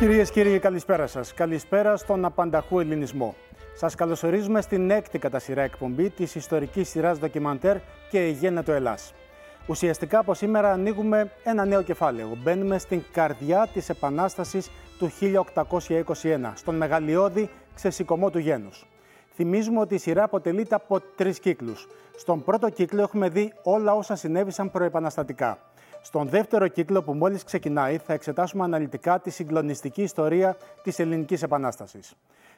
Κυρίες και κύριοι, καλησπέρα σας. Καλησπέρα στον απανταχού ελληνισμό. Σας καλωσορίζουμε στην έκτη κατά σειρά εκπομπή της ιστορικής σειράς ντοκιμαντέρ και η το Ελλάς. Ουσιαστικά από σήμερα ανοίγουμε ένα νέο κεφάλαιο. Μπαίνουμε στην καρδιά της Επανάστασης του 1821, στον μεγαλειώδη ξεσηκωμό του γένους. Θυμίζουμε ότι η σειρά αποτελείται από τρεις κύκλους. Στον πρώτο κύκλο έχουμε δει όλα όσα συνέβησαν προεπαναστατικά. Στον δεύτερο κύκλο που μόλις ξεκινάει θα εξετάσουμε αναλυτικά τη συγκλονιστική ιστορία της Ελληνικής Επανάστασης.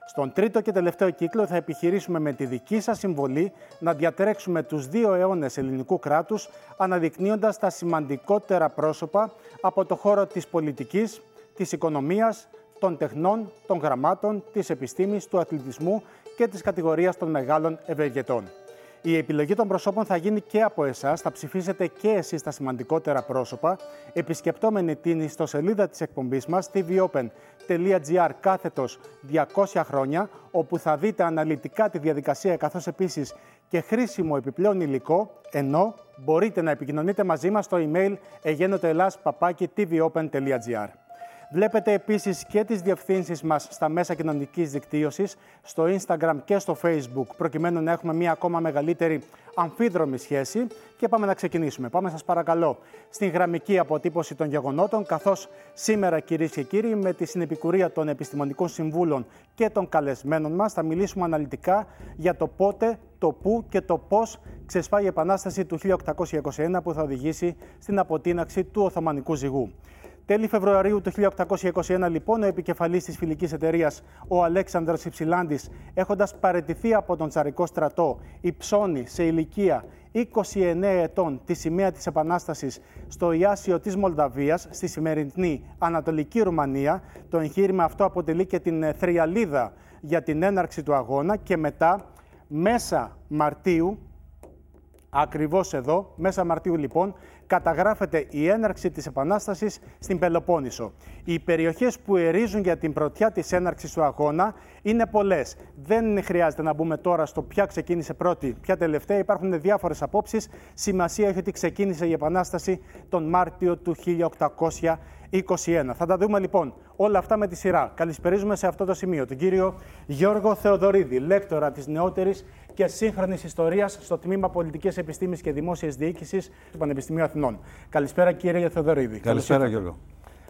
Στον τρίτο και τελευταίο κύκλο θα επιχειρήσουμε με τη δική σας συμβολή να διατρέξουμε τους δύο αιώνες ελληνικού κράτους αναδεικνύοντας τα σημαντικότερα πρόσωπα από το χώρο της πολιτικής, της οικονομίας, των τεχνών, των γραμμάτων, της επιστήμης, του αθλητισμού και της κατηγορίας των μεγάλων ευεργετών. Η επιλογή των προσώπων θα γίνει και από εσάς. Θα ψηφίσετε και εσείς τα σημαντικότερα πρόσωπα, επισκεπτόμενοι την ιστοσελίδα της εκπομπής μας tvopen.gr κάθετος 200 χρόνια, όπου θα δείτε αναλυτικά τη διαδικασία καθώς επίσης και χρήσιμο επιπλέον υλικό, ενώ μπορείτε να επικοινωνείτε μαζί μας στο email εγένοτοελλάς.tvOpen.gr. Βλέπετε επίσης και τις διευθύνσεις μας στα μέσα κοινωνικής δικτύωσης, στο Instagram και στο Facebook, προκειμένου να έχουμε μια ακόμα μεγαλύτερη αμφίδρομη σχέση. Και πάμε να ξεκινήσουμε. Πάμε σας παρακαλώ στην γραμμική αποτύπωση των γεγονότων, καθώς σήμερα κυρίες και κύριοι με τη συνεπικουρία των επιστημονικών συμβούλων και των καλεσμένων μας θα μιλήσουμε αναλυτικά για το πότε, το πού και το πώς ξεσπάει η Επανάσταση του 1821 που θα οδηγήσει στην αποτείναξη του Οθωμανικού ζυγού. Τέλη Φεβρουαρίου του 1821, λοιπόν, ο επικεφαλής της φιλικής εταιρείας, ο Αλέξανδρος Υψηλάντης, έχοντας παρετηθεί από τον τσαρικό στρατό, υψώνει σε ηλικία 29 ετών τη σημαία της Επανάστασης στο Ιάσιο της Μολδαβίας, στη σημερινή Ανατολική Ρουμανία. Το εγχείρημα αυτό αποτελεί και την θριαλίδα για την έναρξη του αγώνα και μετά, μέσα Μαρτίου, ακριβώς εδώ, μέσα Μαρτίου λοιπόν, καταγράφεται η έναρξη της Επανάστασης στην Πελοπόννησο. Οι περιοχές που ερίζουν για την πρωτιά της έναρξης του αγώνα είναι πολλές. Δεν χρειάζεται να μπούμε τώρα στο ποια ξεκίνησε πρώτη, ποια τελευταία. Υπάρχουν διάφορες απόψεις. Σημασία έχει ότι ξεκίνησε η Επανάσταση τον Μάρτιο του 1821. Θα τα δούμε λοιπόν όλα αυτά με τη σειρά. Καλησπερίζουμε σε αυτό το σημείο τον κύριο Γιώργο Θεοδωρίδη, λέκτορα της νεότερης και σύγχρονης ιστορίας στο τμήμα Πολιτικής Επιστήμης και Δημόσιας Διοίκησης του Πανεπιστημίου Αθηνών. Καλησπέρα, κύριε Θεοδωρίδη. Καλησπέρα, Γιώργο.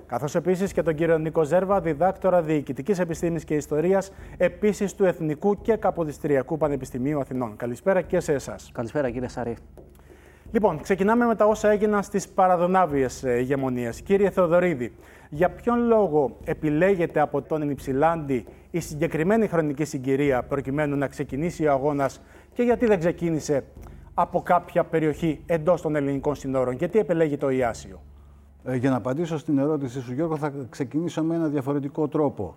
Καθώς επίσης και τον κύριο Νίκο Ζέρβα, διδάκτορα Διοικητικής Επιστήμης και Ιστορίας, επίσης του Εθνικού και Καποδιστριακού Πανεπιστημίου Αθηνών. Καλησπέρα και σε εσάς. Καλησπέρα, κύριε Σαρή. Λοιπόν, ξεκινάμε με τα όσα έγιναν στις παραδονάβιες ηγεμονίες. Κύριε Θεοδωρίδη, για ποιον λόγο επιλέγεται από τον Υψηλάντη η συγκεκριμένη χρονική συγκυρία προκειμένου να ξεκινήσει ο αγώνας και γιατί δεν ξεκίνησε από κάποια περιοχή εντός των ελληνικών συνόρων, γιατί επιλέγει το Ιάσιο. Ε, για να απαντήσω στην ερώτησή σου, Γιώργο, θα ξεκινήσω με ένα διαφορετικό τρόπο.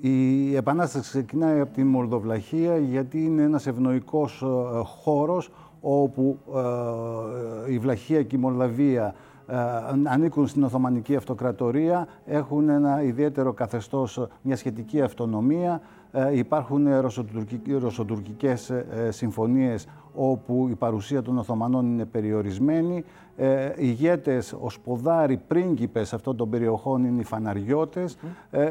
Η Επανάσταση ξεκινάει από τη Μολδοβλαχία γιατί είναι ένας ευνοϊκός ε, χώρος όπου ε, η Βλαχία και η Μολδαβία ε, ανήκουν στην Οθωμανική Αυτοκρατορία, έχουν ένα ιδιαίτερο καθεστώς, μια σχετική αυτονομία. Ε, υπάρχουν ρωσοτουρκικές συμφωνίες όπου η παρουσία των Οθωμανών είναι περιορισμένη. Ε, ηγέτες, ποδάρι πρίγκιπες αυτών των περιοχών είναι οι φαναριώτες. Ε,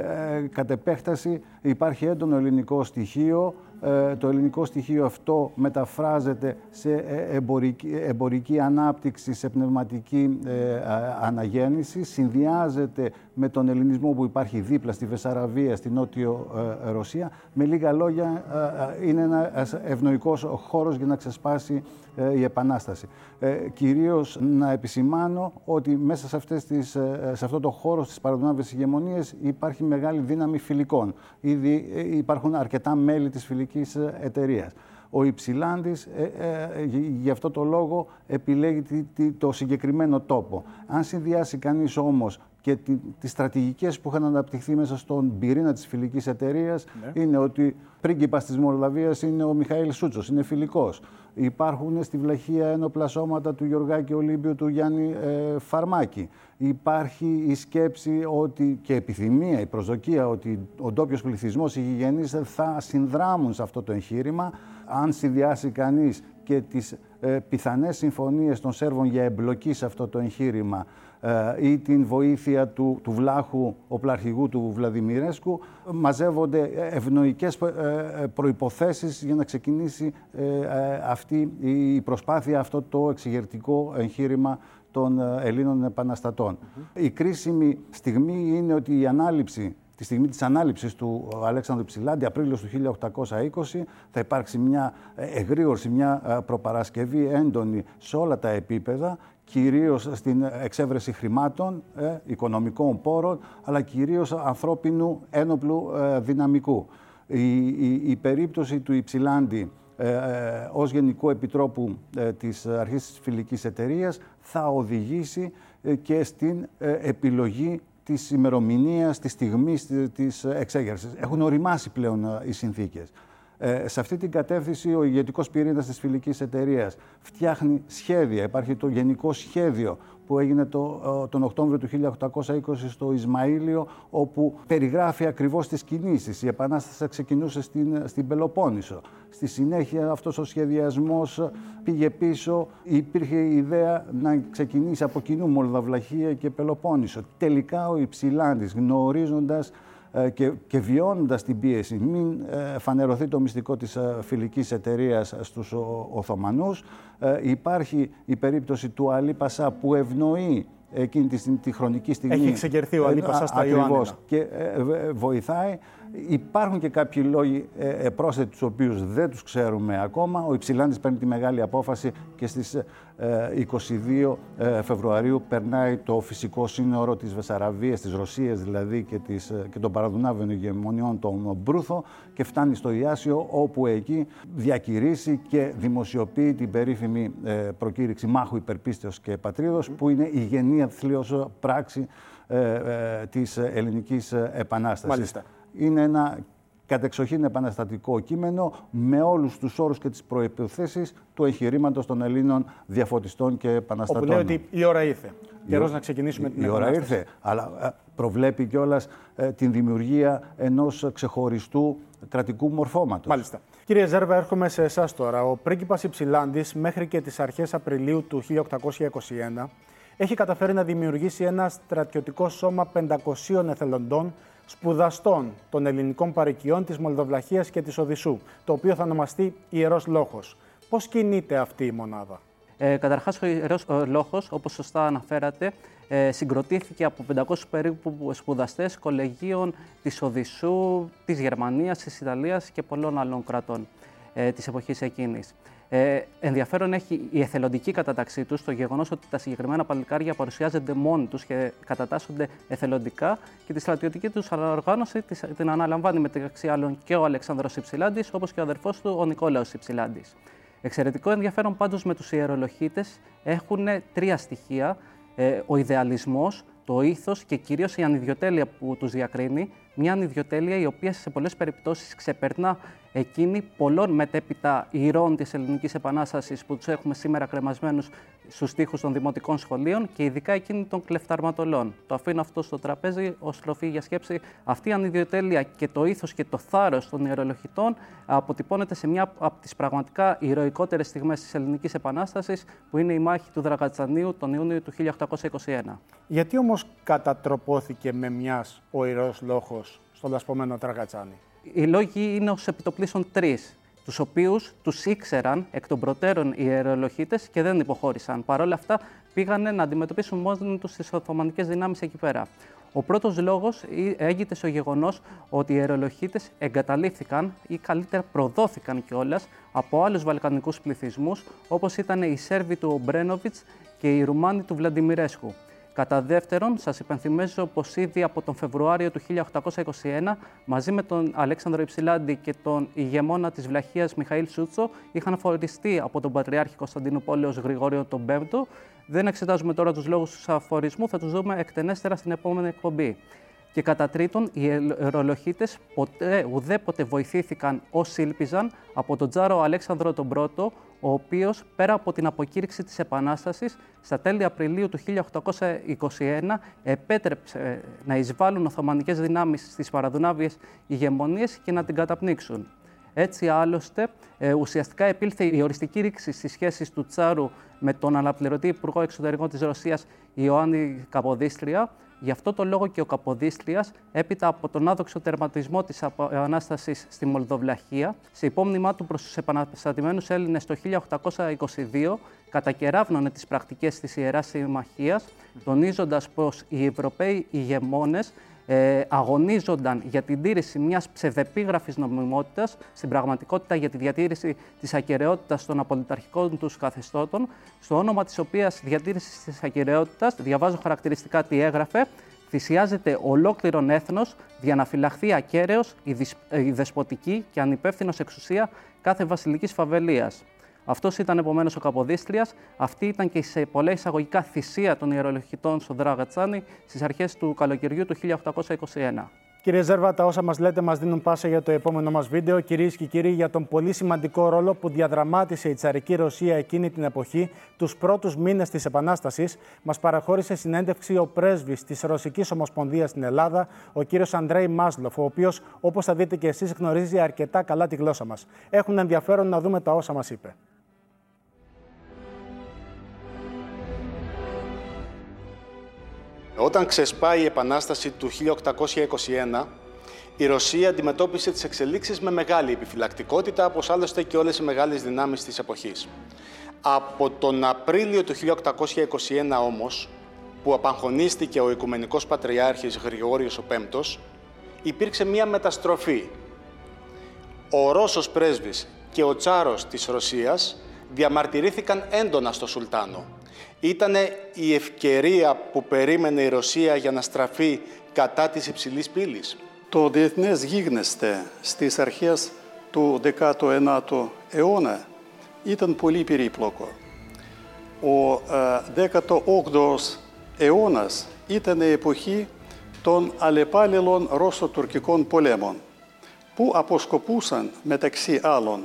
κατ' επέκταση υπάρχει έντονο ελληνικό στοιχείο ε, το ελληνικό στοιχείο αυτό μεταφράζεται σε ε, εμπορική, εμπορική ανάπτυξη, σε πνευματική ε, αναγέννηση, συνδυάζεται με τον ελληνισμό που υπάρχει δίπλα στη Βεσαραβία, στη Νότιο Ρωσία. Με λίγα λόγια, είναι ένας ευνοϊκός χώρος για να ξεσπάσει η Επανάσταση. Κυρίως να επισημάνω ότι μέσα σε, αυτές τις, σε αυτό το χώρο στις παραδονάβες ηγεμονίες υπάρχει μεγάλη δύναμη φιλικών. Ήδη υπάρχουν αρκετά μέλη της φιλικής εταιρείας. Ο Υψηλάντης ε, ε, γι' αυτό το λόγο επιλέγει το συγκεκριμένο τόπο. Αν συνδυάσει κανείς όμως και τις στρατηγικές που είχαν αναπτυχθεί μέσα στον πυρήνα της φιλικής εταιρείας ναι. είναι ότι πρίγκιπας της Μολδαβίας είναι ο Μιχαήλ Σούτσος, είναι φιλικός. Υπάρχουν στη Βλαχία ένοπλα σώματα του Γιωργάκη Ολύμπιου του Γιάννη ε, Φαρμάκη. Υπάρχει η σκέψη ότι, και επιθυμία, η προσδοκία ότι ο ντόπιος πληθυσμός, οι γηγενείς θα συνδράμουν σε αυτό το εγχείρημα. Αν συνδυάσει κανείς και τις ε, πιθανές συμφωνίες των Σέρβων για εμπλοκή σε αυτό το εγχείρημα ή την βοήθεια του, του βλάχου οπλαρχηγού του Βλαδιμιρέσκου, μαζεύονται ευνοϊκές προϋποθέσεις για να ξεκινήσει αυτή η προσπάθεια, αυτό το εξηγερτικό εγχείρημα των Ελλήνων επαναστατών. Η κρίσιμη στιγμή είναι ότι η ανάληψη τη στιγμή της ανάληψης του Αλέξανδρου Ψηλάντη, Απρίλιος του 1820, θα υπάρξει μια εγρήγορση, μια προπαρασκευή έντονη σε όλα τα επίπεδα, κυρίως στην εξέβρεση χρημάτων, ε, οικονομικών πόρων, αλλά κυρίως ανθρώπινου ένοπλου ε, δυναμικού. Η, η, περίπτωση του Υψηλάντη ε, ε, ως Γενικού Επιτρόπου ε, της Αρχής της Φιλικής Εταιρείας θα οδηγήσει και στην επιλογή της ημερομηνίας, της στιγμής της εξέγερσης. Έχουν οριμάσει πλέον οι συνθήκες. Ε, σε αυτή την κατεύθυνση ο ηγετικός πυρήνας της φιλικής εταιρείας φτιάχνει σχέδια. Υπάρχει το γενικό σχέδιο που έγινε το, τον Οκτώβριο του 1820 στο Ισμαήλιο, όπου περιγράφει ακριβώς τις κινήσεις. Η Επανάσταση θα ξεκινούσε στην, στην Πελοπόννησο. Στη συνέχεια αυτός ο σχεδιασμός πήγε πίσω. Υπήρχε η ιδέα να ξεκινήσει από κοινού Μολδαβλαχία και Πελοπόννησο. Τελικά ο Υψηλάντης γνωρίζοντας ε, και, και βιώνοντας την πίεση, μην ε, φανερωθεί το μυστικό της ε, φιλικής εταιρείας στους Οθωμανούς. Υπάρχει η περίπτωση του Αλή Πασά που ευνοεί εκείνη τη, τη χρονική στιγμή. Έχει εξεγερθεί ο Αλή Πασά στα Ιωάννινα. Και βοηθάει. Υπάρχουν και κάποιοι λόγοι ε, πρόσθετοι, τους οποίους δεν τους ξέρουμε ακόμα. Ο Υψηλάντης παίρνει τη μεγάλη απόφαση και στις 22 ε, ε, Φεβρουαρίου περνάει το φυσικό σύνορο της Βεσαραβίας, της Ρωσίας δηλαδή και, της, ε, και των παραδουνάβων ηγεμονιών των Μπρούθο και φτάνει στο Ιάσιο όπου εκεί διακηρύσει και δημοσιοποιεί την περίφημη προκήρυξη μάχου υπερπίστεως και πατρίδος που είναι η γενία θλίως πράξη της ελληνικής επανάστασης. Μάλιστα. Είναι ένα κατεξοχήν επαναστατικό κείμενο με όλους τους όρους και τις προϋποθέσεις του εγχειρήματος των Ελλήνων διαφωτιστών και επαναστατών. Όπου λέει ότι η ώρα ήρθε. Καιρός να ξεκινήσουμε την Η ώρα ήρθε, αλλά ε, προβλέπει κιόλας ε, την δημιουργία ενός ξεχωριστού κρατικού μορφώματος. Μάλιστα. Κύριε Ζέρβα, έρχομαι σε εσάς τώρα. Ο πρίγκιπας Υψηλάντης μέχρι και τις αρχές Απριλίου του 1821 έχει καταφέρει να δημιουργήσει ένα στρατιωτικό σώμα 500 εθελοντών σπουδαστών των ελληνικών παροικιών της Μολδοβλαχίας και της Οδυσσού, το οποίο θα ονομαστεί Ιερός Λόχος. Πώς κινείται αυτή η μονάδα; Ε, καταρχάς, ο Ιερός Λόχος, όπως σωστά αναφέρατε, ε, συγκροτήθηκε από 500 περίπου σπουδαστές κολεγίων της Οδυσσού, της Γερμανίας, της Ιταλίας και πολλών άλλων κρατών ε, της εποχής εκείνης. Ε, ενδιαφέρον έχει η εθελοντική καταταξή τους, το γεγονός ότι τα συγκεκριμένα παλικάρια παρουσιάζονται μόνοι τους και κατατάσσονται εθελοντικά και τη στρατιωτική τους οργάνωση την αναλαμβάνει μεταξύ άλλων και ο Αλεξάνδρος Υψηλάντης, όπως και ο αδερφός του ο Νικόλαος Υψηλάντης. Εξαιρετικό ενδιαφέρον πάντως με τους ιερολογίτες έχουν τρία στοιχεία. Ε, ο ιδεαλισμός, το ήθος και κυρίως η ανιδιοτέλεια που τους διακρίνει. Μια ανιδιοτέλεια η οποία σε πολλές περιπτώσεις ξεπερνά εκείνη πολλών μετέπειτα ηρών της Ελληνικής Επανάστασης που τους έχουμε σήμερα κρεμασμένους στους τοίχου των δημοτικών σχολείων και ειδικά εκείνη των κλεφταρματολών. Το αφήνω αυτό στο τραπέζι ως τροφή για σκέψη. Αυτή η ανιδιοτέλεια και το ήθος και το θάρρος των ιερολογητών αποτυπώνεται σε μια από τις πραγματικά ηρωικότερες στιγμές της Ελληνικής Επανάστασης, που είναι η μάχη του Δραγατσανίου τον Ιούνιο του 1821. Γιατί όμως κατατροπώθηκε με μιας ο ιερός λόγο στον λασπωμένο Δραγατσάνι; Οι λόγοι είναι ως επιτοπλίστων τρεις, τους οποίους τους ήξεραν εκ των προτέρων οι ιερολογίτες και δεν υποχώρησαν. Παρ' όλα αυτά πήγανε να αντιμετωπίσουν μόνοι τους τις Οθωμανικές δυνάμεις εκεί πέρα. Ο πρώτος λόγος έγινε στο γεγονός ότι οι ιερολογίτες εγκαταλείφθηκαν ή καλύτερα προδόθηκαν κιόλας από άλλους βαλκανικούς πληθυσμούς όπως ήταν οι Σέρβοι του Ομπρένοβιτς και οι Ρουμάνοι του Βλαντιμιρέσκου. Κατά δεύτερον, σας υπενθυμίζω πως ήδη από τον Φεβρουάριο του 1821, μαζί με τον Αλέξανδρο Υψηλάντη και τον ηγεμόνα της Βλαχίας Μιχαήλ Σούτσο, είχαν αφοριστεί από τον Πατριάρχη Κωνσταντινούπολεως Γρηγόριο τον Πέμπτο. Δεν εξετάζουμε τώρα τους λόγους του αφορισμού, θα τους δούμε εκτενέστερα στην επόμενη εκπομπή. Και κατά τρίτον, οι ερολογίτε ποτέ, ουδέποτε βοηθήθηκαν όσοι ήλπιζαν από τον Τζάρο Αλέξανδρο τον Πρώτο, ο οποίος πέρα από την αποκήρυξη της Επανάστασης, στα τέλη Απριλίου του 1821 επέτρεψε να εισβάλλουν Οθωμανικές δυνάμεις στις παραδουνάβιες ηγεμονίες και να την καταπνίξουν. Έτσι, άλλωστε, ε, ουσιαστικά επήλθε η οριστική ρήξη στις σχέσεις του Τσάρου με τον αναπληρωτή Υπουργό Εξωτερικών της Ρωσίας, Ιωάννη Καποδίστρια. Γι' αυτό το λόγο και ο Καποδίστριας, έπειτα από τον άδοξο τερματισμό της Επανάσταση στη Μολδοβλαχία, σε υπόμνημά του προς τους επαναστατημένους Έλληνες το 1822, κατακεράβνωνε τις πρακτικές της Ιεράς Συμμαχίας, τονίζοντας πως οι Ευρωπαίοι ηγεμόνες ε, αγωνίζονταν για την τήρηση μιας ψευδεπίγραφης νομιμότητας, στην πραγματικότητα για τη διατήρηση της ακαιρεότητας των απολυταρχικών τους καθεστώτων, στο όνομα της οποίας διατήρησης της ακαιρεότητας, διαβάζω χαρακτηριστικά τι έγραφε, θυσιάζεται ολόκληρον έθνος για να φυλαχθεί ακέραιος η, δεσποτική και ανυπεύθυνος εξουσία κάθε βασιλικής φαβελίας. Αυτός ήταν επομένως ο Καποδίστριας. Αυτή ήταν και σε πολλά εισαγωγικά θυσία των ιερολογητών στον Δραγατσάνη στις αρχές του καλοκαιριού του 1821. Κύριε Ζέρβα, τα όσα μας λέτε μας δίνουν πάσα για το επόμενο μας βίντεο. Κυρίες και κύριοι, για τον πολύ σημαντικό ρόλο που διαδραμάτισε η τσαρική Ρωσία εκείνη την εποχή, τους πρώτους μήνες της Επανάστασης, μας παραχώρησε συνέντευξη ο πρέσβης της Ρωσικής Ομοσπονδίας στην Ελλάδα, ο κύριος Αντρέι Μάσλοφ, ο οποίος, όπως θα δείτε και εσείς, γνωρίζει αρκετά καλά τη γλώσσα μας. Έχουν ενδιαφέρον να δούμε τα όσα μας είπε. Όταν ξεσπάει η Επανάσταση του 1821, η Ρωσία αντιμετώπισε τις εξελίξεις με μεγάλη επιφυλακτικότητα, όπως άλλωστε και όλες οι μεγάλες δυνάμεις της εποχής. Από τον Απρίλιο του 1821 όμως, που απαγχωνίστηκε ο Οικουμενικός Πατριάρχης Γρηγόριος ο Πέμπτος, υπήρξε μία μεταστροφή. Ο Ρώσος πρέσβης και ο Τσάρος της Ρωσίας διαμαρτυρήθηκαν έντονα στο Σουλτάνο ήταν η ευκαιρία που περίμενε η Ρωσία για να στραφεί κατά της υψηλής πύλης. Το διεθνές γίγνεσθε στις αρχές του 19ου αιώνα ήταν πολύ περίπλοκο. Ο 18ος ε, αιώνας ήταν η εποχή των αλλεπάλληλων Ρώσο-τουρκικών πολέμων που αποσκοπούσαν μεταξύ άλλων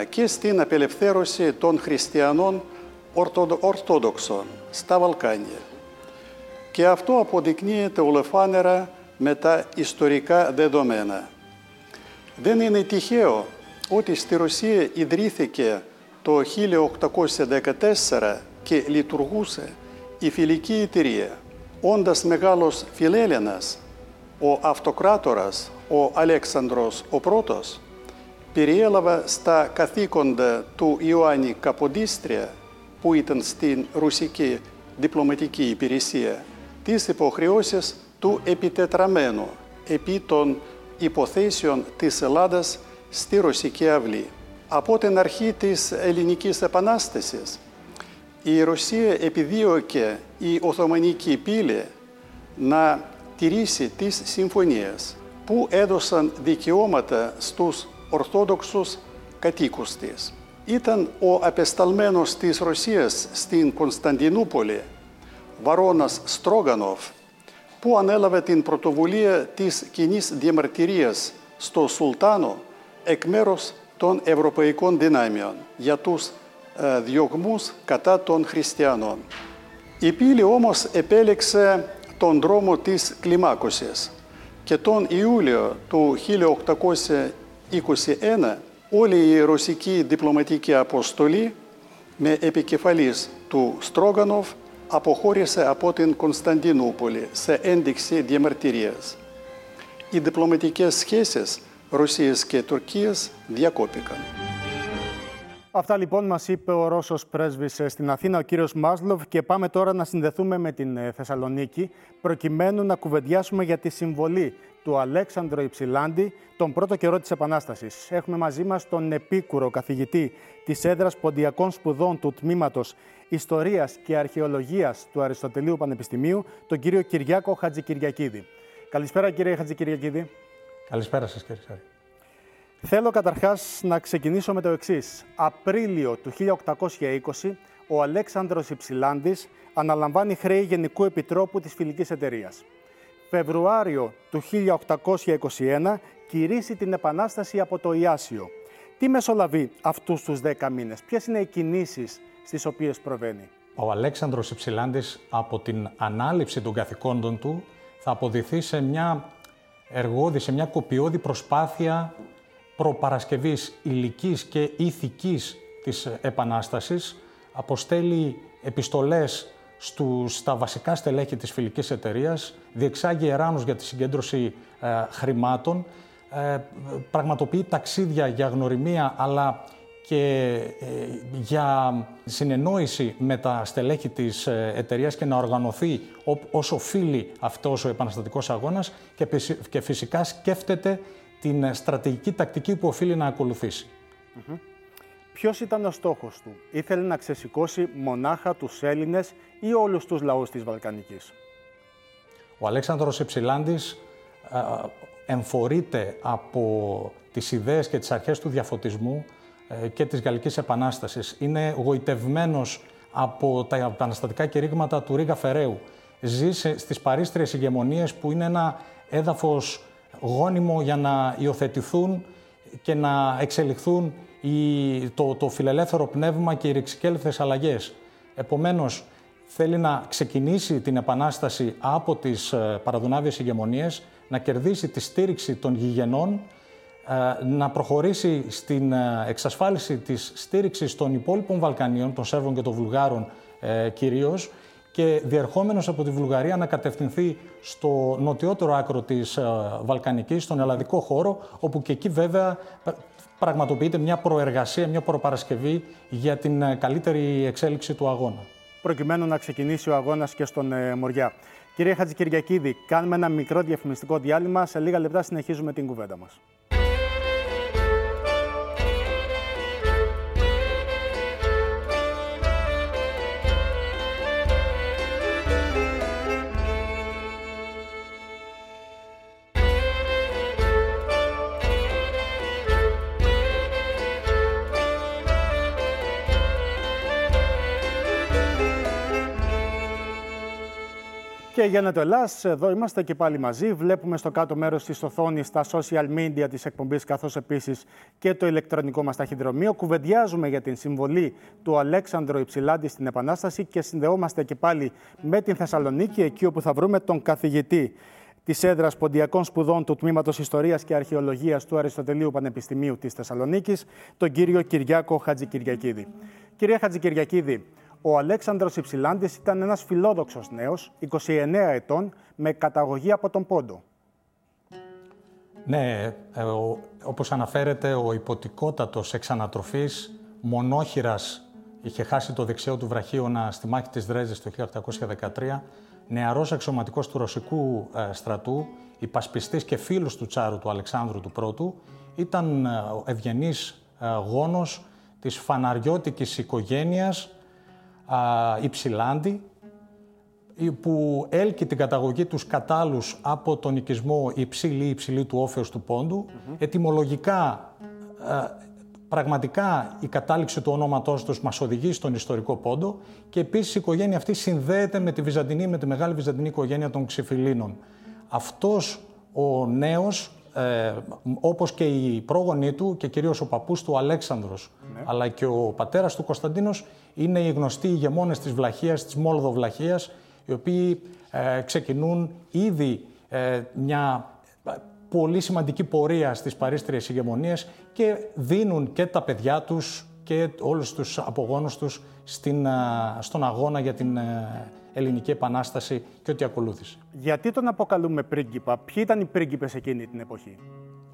ε, και στην απελευθέρωση των χριστιανών Ορθόδοξων στα Βαλκάνια. Και αυτό αποδεικνύεται ολεφάνερα με τα ιστορικά δεδομένα. Δεν είναι τυχαίο ότι στη Ρωσία ιδρύθηκε το 1814 και λειτουργούσε η φιλική εταιρεία. Όντας μεγάλος φιλέλληνας, ο αυτοκράτορας, ο Αλέξανδρος ο πρώτος, περιέλαβε στα καθήκοντα του Ιωάννη Καποδίστρια που ήταν στην ρωσική διπλωματική υπηρεσία, τις υποχρεώσεις του επιτετραμένου επί των υποθέσεων της Ελλάδας στη Ρωσική αυλή. Από την αρχή της Ελληνικής Επανάστασης, η Ρωσία επιδίωκε η Οθωμανική πύλη να τηρήσει τις συμφωνίες που έδωσαν δικαιώματα στους Ορθόδοξους κατοίκους της ήταν ο απεσταλμένος της Ρωσίας στην Κωνσταντινούπολη, Βαρόνας Στρόγανοφ, που ανέλαβε την πρωτοβουλία της κοινή διαμαρτυρίας στο Σουλτάνο εκ μέρους των ευρωπαϊκών δυνάμεων για τους ε, διωγμούς κατά των χριστιανών. Η πύλη όμως επέλεξε τον δρόμο της κλιμάκωσης και τον Ιούλιο του 1821 όλη η ρωσική διπλωματική αποστολή με επικεφαλής του Στρόγανοφ αποχώρησε από την Κωνσταντινούπολη σε ένδειξη διαμαρτυρίας. Οι διπλωματικές σχέσεις Ρωσίας και Τουρκίας διακόπηκαν. Αυτά λοιπόν μας είπε ο Ρώσος πρέσβης στην Αθήνα, ο κύριος Μάσλοβ και πάμε τώρα να συνδεθούμε με την ε, Θεσσαλονίκη προκειμένου να κουβεντιάσουμε για τη συμβολή του Αλέξανδρο Υψηλάντη τον πρώτο καιρό της Επανάστασης. Έχουμε μαζί μας τον επίκουρο καθηγητή της έδρας ποντιακών σπουδών του Τμήματος Ιστορίας και Αρχαιολογίας του Αριστοτελείου Πανεπιστημίου, τον κύριο Κυριάκο Χατζικυριακίδη. Καλησπέρα κύριε Χατζικυριακίδη. Καλησπέρα σας κύριε Σάρη. Θέλω καταρχάς να ξεκινήσω με το εξής. Απρίλιο του 1820, ο Αλέξανδρος Υψηλάντης αναλαμβάνει χρέη Γενικού Επιτρόπου της Φιλικής Εταιρείας. Φεβρουάριο του 1821 κηρύσσει την Επανάσταση από το Ιάσιο. Τι μεσολαβεί αυτούς τους δέκα μήνες, ποιες είναι οι κινήσεις στις οποίες προβαίνει; Ο Αλέξανδρος Υψηλάντης από την ανάληψη των καθηκόντων του θα αποδηθεί σε μια εργόδη, σε μια κοπιώδη προσπάθεια προπαρασκευής υλικής και ηθικής της Επανάστασης, αποστέλει επιστολές στους, στα βασικά στελέχη της φιλικής εταιρείας, διεξάγει εράνους για τη συγκέντρωση ε, χρημάτων, ε, πραγματοποιεί ταξίδια για γνωριμία αλλά και ε, για συνεννόηση με τα στελέχη της ε, εταιρείας και να οργανωθεί όσο οφείλει αυτός ο επαναστατικός αγώνας και φυσικά σκέφτεται την στρατηγική τακτική που οφείλει να ακολουθήσει. Mm Ποιος ήταν ο στόχος του, ήθελε να ξεσηκώσει μονάχα τους Έλληνες ή όλους τους λαούς της Βαλκανικής; Ο Αλέξανδρος Υψηλάντης εμφορείται από τις ιδέες και τις αρχές του διαφωτισμού ε, και της Γαλλικής Επανάστασης. Είναι γοητευμένος από τα επαναστατικά κηρύγματα του Ρίγα Φεραίου. Ζει στις παρίστριες ηγεμονίες που είναι ένα έδαφος γόνιμο για να υιοθετηθούν και να εξελιχθούν το, το φιλελεύθερο πνεύμα και οι ρηξικέλευθες αλλαγές. Επομένως, θέλει να ξεκινήσει την Επανάσταση από τις ε, παραδουνάβιες ηγεμονίες, να κερδίσει τη στήριξη των γηγενών, ε, να προχωρήσει στην ε, εξασφάλιση της στήριξης των υπόλοιπων Βαλκανίων, των Σέρβων και των Βουλγάρων κυρίως, και διερχόμενος από τη Βουλγαρία να κατευθυνθεί στο νοτιότερο άκρο της Βαλκανικής, στον ελλαδικό χώρο, όπου και εκεί βέβαια πραγματοποιείται μια προεργασία, μια προπαρασκευή για την καλύτερη εξέλιξη του αγώνα προκειμένου να ξεκινήσει ο αγώνας και στον ε, Μοριά. Κύριε Χατζικυριακίδη, κάνουμε ένα μικρό διαφημιστικό διάλειμμα. Σε λίγα λεπτά συνεχίζουμε την κουβέντα μας. Και για το Ελλά, εδώ είμαστε και πάλι μαζί. Βλέπουμε στο κάτω μέρος της οθόνης τα social media της εκπομπής, καθώς επίσης και το ηλεκτρονικό μας ταχυδρομείο. Κουβεντιάζουμε για την συμβολή του Αλέξανδρου Υψηλάντη στην Επανάσταση και συνδεόμαστε και πάλι με την Θεσσαλονίκη, εκεί όπου θα βρούμε τον καθηγητή της έδρας Ποντιακών Σπουδών του Τμήματος Ιστορίας και Αρχαιολογίας του Αριστοτελείου Πανεπιστημίου της Θεσσαλονίκης, τον κύριο Κυριάκο Χατζικυριακίδη. Κυρία Χατζικυριακίδη, ο Αλέξανδρος Υψηλάντης ήταν ένας φιλόδοξος νέος, 29 ετών, με καταγωγή από τον Πόντο. Ναι, ε, ο, όπως αναφέρεται, ο υποτικότατος εξανατροφής μονόχειρας είχε χάσει το δεξιό του βραχίωνα στη μάχη της Δρέζης το 1813, νεαρός αξιωματικός του ρωσικού ε, στρατού, υπασπιστής και φίλος του τσάρου του Αλεξάνδρου του Πρώτου, ήταν ε, ευγενής ε, γόνος της φαναριώτικης οικογένειας Υψηλάντη, που έλκει την καταγωγή τους κατάλους από τον οικισμό υψηλή υψηλή του όφεως του πόντου. Ετυμολογικά, πραγματικά η κατάληξη του ονόματός τους μας οδηγεί στον ιστορικό πόντο και επίσης η οικογένεια αυτή συνδέεται με τη Βυζαντινή, με τη μεγάλη Βυζαντινή οικογένεια των Ξυφιλίνων. Αυτός ο νέος ε, όπως και οι πρόγονοί του και κυρίως ο παππούς του Αλέξανδρος, ναι. αλλά και ο πατέρας του Κωνσταντίνος είναι οι γνωστοί ηγεμόνες της Βλαχίας, της Μόλδο Βλαχίας, οι οποίοι ε, ξεκινούν ήδη ε, μια πολύ σημαντική πορεία στις παρίστριες ηγεμονίες και δίνουν και τα παιδιά τους και όλους τους απογόνους τους στην, στον αγώνα για την Ελληνική Επανάσταση και ό,τι ακολούθησε. Γιατί τον αποκαλούμε πρίγκιπα, ποιοι ήταν οι πρίγκιπες εκείνη την εποχή;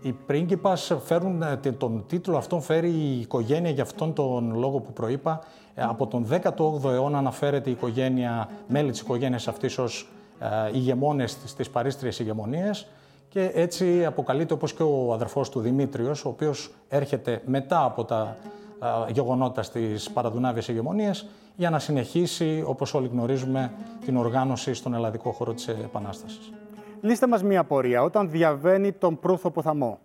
Οι πρίγκιπας φέρουν, ε, τον τίτλο αυτόν φέρει η οικογένεια για αυτόν τον λόγο που προείπα. Ε, από τον 18ο αιώνα αναφέρεται η οικογένεια, μέλη της οικογένειας αυτής ως ε, ηγεμόνες στις παρίστριες ηγεμονίες και έτσι αποκαλείται όπως και ο αδερφός του Δημήτριος, ο οποίος έρχεται μετά από τα γεγονότα στις παραδουνάβιες ηγεμονίες για να συνεχίσει, όπως όλοι γνωρίζουμε, την οργάνωση στον ελλαδικό χώρο της Επανάστασης. Λύστε μας μία πορεία. Όταν διαβαίνει τον προύθο ποθαμό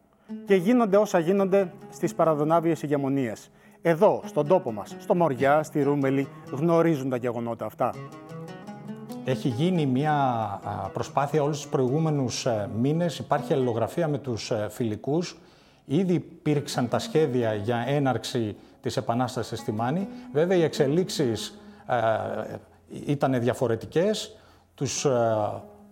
και γίνονται όσα γίνονται στις παραδονάβιες ηγεμονίες. Εδώ, στον τόπο μας, στο Μοριά, στη Ρούμελη, γνωρίζουν τα γεγονότα αυτά; Έχει γίνει μια προσπάθεια όλους τους προηγούμενους ε, μήνες. Υπάρχει αλληλογραφία με τους ε, φιλικούς. Ήδη υπήρξαν τα σχέδια για έναρξη της Επανάστασης στη Μάνη. Βέβαια οι εξελίξεις ε, ήταν διαφορετικές, τους ε,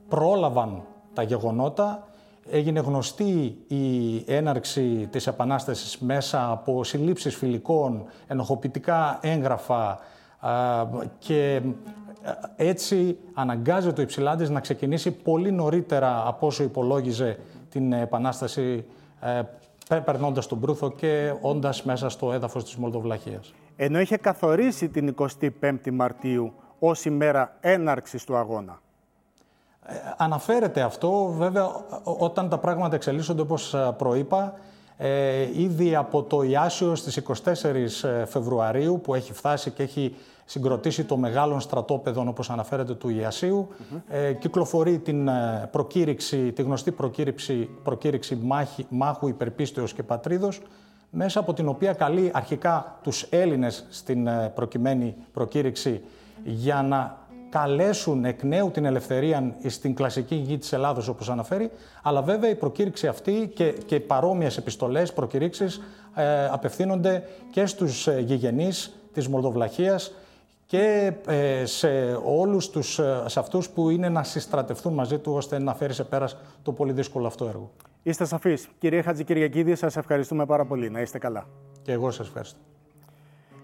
πρόλαβαν τα γεγονότα, έγινε γνωστή η έναρξη της Επανάστασης μέσα από συλλήψεις φιλικών, ενοχοποιητικά έγγραφα και έτσι αναγκάζεται ο Υψηλάντης να ξεκινήσει πολύ νωρίτερα από όσο υπολόγιζε την Επανάσταση περνώντας τον Προύθο και όντας μέσα στο έδαφος της Μολδοβλαχίας. Ενώ είχε καθορίσει την 25η Μαρτίου ως ημέρα έναρξης του αγώνα. Ε, αναφέρεται αυτό, βέβαια, όταν τα πράγματα εξελίσσονται όπως ε, προείπα, ε, ήδη από το Ιάσιο στις 24 ε, Φεβρουαρίου που έχει φτάσει και έχει συγκροτήσει το μεγάλο στρατόπεδο όπως αναφέρεται του Ιασίου. Ε, κυκλοφορεί την προκήρυξη, τη γνωστή προκήρυξη, προκήρυξη μάχη, μάχου υπερπίστεως και πατρίδος μέσα από την οποία καλεί αρχικά τους Έλληνες στην προκειμένη προκήρυξη για να καλέσουν εκ νέου την ελευθερία στην κλασική γη της Ελλάδος όπως αναφέρει, αλλά βέβαια η προκήρυξη αυτή και, και παρόμοιες επιστολές, προκηρύξεις ε, απευθύνονται και στους ε, γηγενείς της Μολδοβλαχίας και ε, σε όλους τους, ε, σε αυτούς που είναι να συστρατευτούν μαζί του ώστε να φέρει σε πέρας το πολύ δύσκολο αυτό έργο. Είστε σαφείς. Κύριε Χατζη σας ευχαριστούμε πάρα πολύ. Να είστε καλά. Και εγώ σας ευχαριστώ.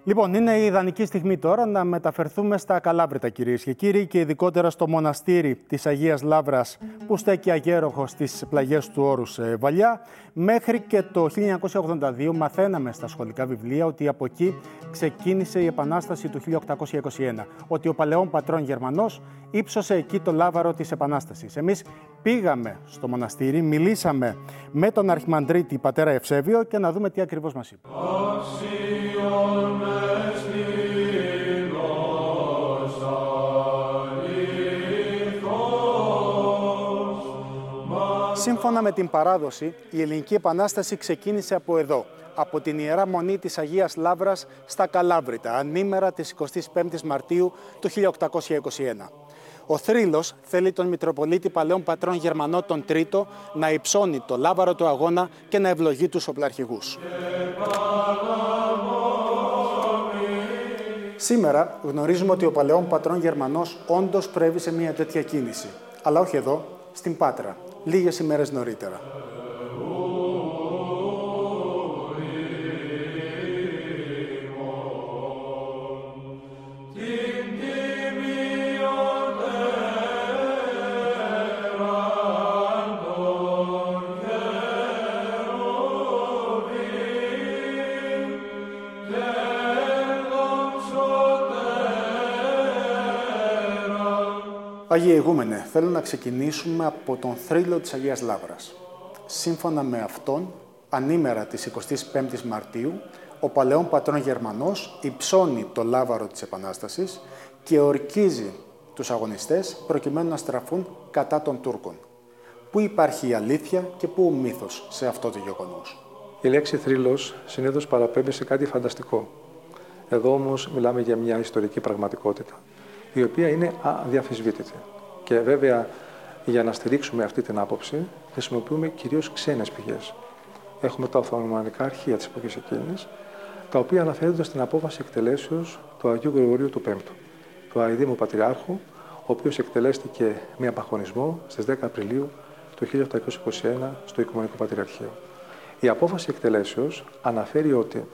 Λοιπόν, είναι η ιδανική στιγμή τώρα να μεταφερθούμε στα Καλάβρητα, κυρίες και κύριοι, και ειδικότερα στο μοναστήρι της Αγίας Λάβρα που στέκει αγέροχος στις πλαγιές του όρου ε, Βαλιά. Μέχρι και το 1982 μαθαίναμε στα σχολικά βιβλία ότι από εκεί ξεκίνησε η Επανάσταση του 1821. Ότι ο παλαιόν πατρόν Γερμανός ύψωσε εκεί το λάβαρο της Επανάστασης. Εμείς πήγαμε στο μοναστήρι, μιλήσαμε με τον Αρχιμαντρίτη πατέρα Ευσέβιο και να δούμε τι ακριβώς μας είπε. Σύμφωνα με την παράδοση, η Ελληνική Επανάσταση ξεκίνησε από εδώ, από την Ιερά Μονή της Αγίας Λάβρας στα Καλάβρητα, ανήμερα της 25ης Μαρτίου του 1821. Ο θρύλος θέλει τον Μητροπολίτη Παλαιών Πατρών Γερμανό τον Τρίτο να υψώνει το λάβαρο του αγώνα και να ευλογεί τους οπλαρχηγούς. Σήμερα γνωρίζουμε ότι ο παλαιόν πατρόν Γερμανός όντως πρέβησε μια τέτοια κίνηση. Αλλά όχι εδώ, στην Πάτρα, λίγες ημέρες νωρίτερα. Αγία Ηγούμενε, θέλω να ξεκινήσουμε από τον θρύλο της Αγίας Λάβρας. Σύμφωνα με αυτόν, ανήμερα της 25ης Μαρτίου, ο παλαιόν πατρόν Γερμανός υψώνει το λάβαρο της Επανάστασης και ορκίζει τους αγωνιστές προκειμένου να στραφούν κατά των Τούρκων. Πού υπάρχει η αλήθεια και πού ο μύθος σε αυτό το γεγονός; Η λέξη θρύλος συνήθως παραπέμπει σε κάτι φανταστικό. Εδώ όμως μιλάμε για μια ιστορική πραγματικότητα η οποία είναι αδιαφυσβήτητη. Και βέβαια για να στηρίξουμε αυτή την άποψη χρησιμοποιούμε κυρίως ξένες πηγές. Έχουμε τα Οθωμανικά αρχεία της εποχής εκείνης, τα οποία αναφέρονται στην απόφαση εκτελέσεως του Αγίου Γρηγορίου του Πέμπτου, του Αιδήμου Πατριάρχου, ο οποίος εκτελέστηκε με απαχωνισμό στις 10 Απριλίου του 1821 στο Οικουμενικό Πατριαρχείο. Η απόφαση εκτελέσεως αναφέρει ότι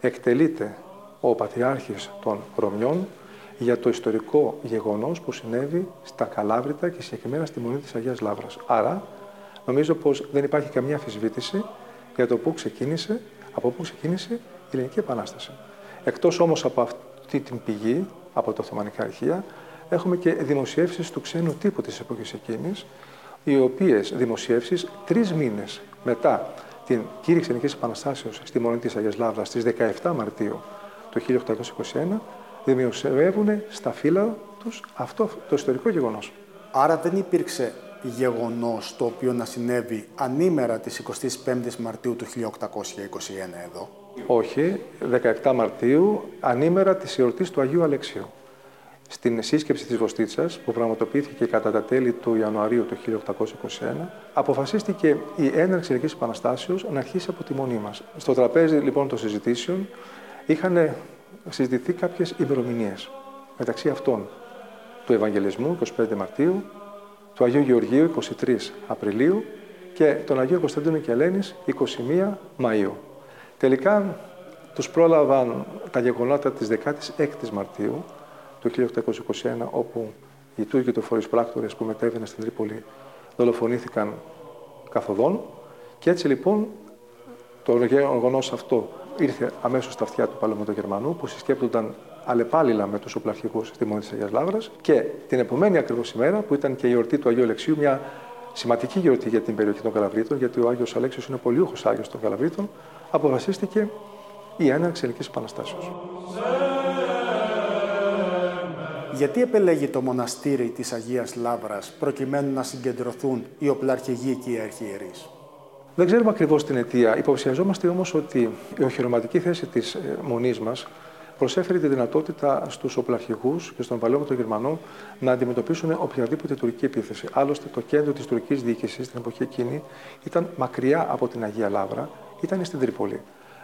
εκτελείται ο Πατριάρχης των Ρωμιών για το ιστορικό γεγονός που συνέβη στα Καλάβρητα και συγκεκριμένα στη Μονή της Αγίας Λάβρας. Άρα, νομίζω πως δεν υπάρχει καμία αφισβήτηση για το πού ξεκίνησε, από πού ξεκίνησε η Ελληνική Επανάσταση. Εκτός όμως από αυτή την πηγή, από τα Οθωμανικά Αρχεία, έχουμε και δημοσιεύσεις του ξένου τύπου της εποχής εκείνης, οι οποίες δημοσιεύσεις τρεις μήνες μετά την κήρυξη Ελληνικής Επαναστάσεως στη Μονή της Αγίας Λάβρας στις 17 Μαρτίου του 1821, δημοσιεύουν στα φύλλα τους αυτό το ιστορικό γεγονός. Άρα δεν υπήρξε γεγονός το οποίο να συνέβη ανήμερα της 25ης Μαρτίου του 1821 εδώ; Όχι, 17 Μαρτίου, ανήμερα της εορτής του Αγίου Αλεξίου. Στην σύσκεψη της Βοστίτσας, που πραγματοποιήθηκε κατά τα τέλη του Ιανουαρίου του 1821, αποφασίστηκε η έναρξη Ελληνικής Επαναστάσεως να αρχίσει από τη μονή μας. Στο τραπέζι λοιπόν των συζητήσεων είχαν συζητηθεί κάποιες ημερομηνίες. Μεταξύ αυτών του Ευαγγελισμού 25 Μαρτίου, του Αγίου Γεωργίου 23 Απριλίου και τον Αγίο Κωνσταντίνο και Ελένης 21 Μαΐου. Τελικά τους πρόλαβαν τα γεγονότα της 16ης Μαρτίου του 1821 όπου οι Τούρκοι του φορείς που μετέβαιναν στην Τρίπολη δολοφονήθηκαν καθοδόν και έτσι λοιπόν το γεγονός αυτό ήρθε αμέσως στα αυτιά του Παλαιομετωγερμανού που συσκέπτονταν αλλεπάλληλα με τους οπλαρχικούς στη Μονή της Αγίας Λάβρα και την επομένη ακριβώς ημέρα που ήταν και η εορτή του Αγίου Αλεξίου, μια σημαντική γιορτή για την περιοχή των Καλαβρίτων, γιατί ο Άγιος Αλέξιος είναι πολιούχος Άγιος των Καλαβρίτων, αποφασίστηκε η έναρξη Ελληνικής Επαναστάσεως. Γιατί επελέγει το μοναστήρι της Αγίας Λάβρας προκειμένου να συγκεντρωθούν οι οπλαρχηγοί και οι αρχιερείς; Δεν ξέρουμε ακριβώς την αιτία. Υποψιαζόμαστε όμως ότι η οχυρωματική θέση της ε, μονής μας προσέφερε τη δυνατότητα στους οπλαρχηγούς και στον παλαιό των Γερμανών να αντιμετωπίσουν οποιαδήποτε τουρκική επίθεση. Άλλωστε, το κέντρο της τουρκικής διοίκησης στην εποχή εκείνη ήταν μακριά από την Αγία Λάβρα, ήταν στην Τρίπολη.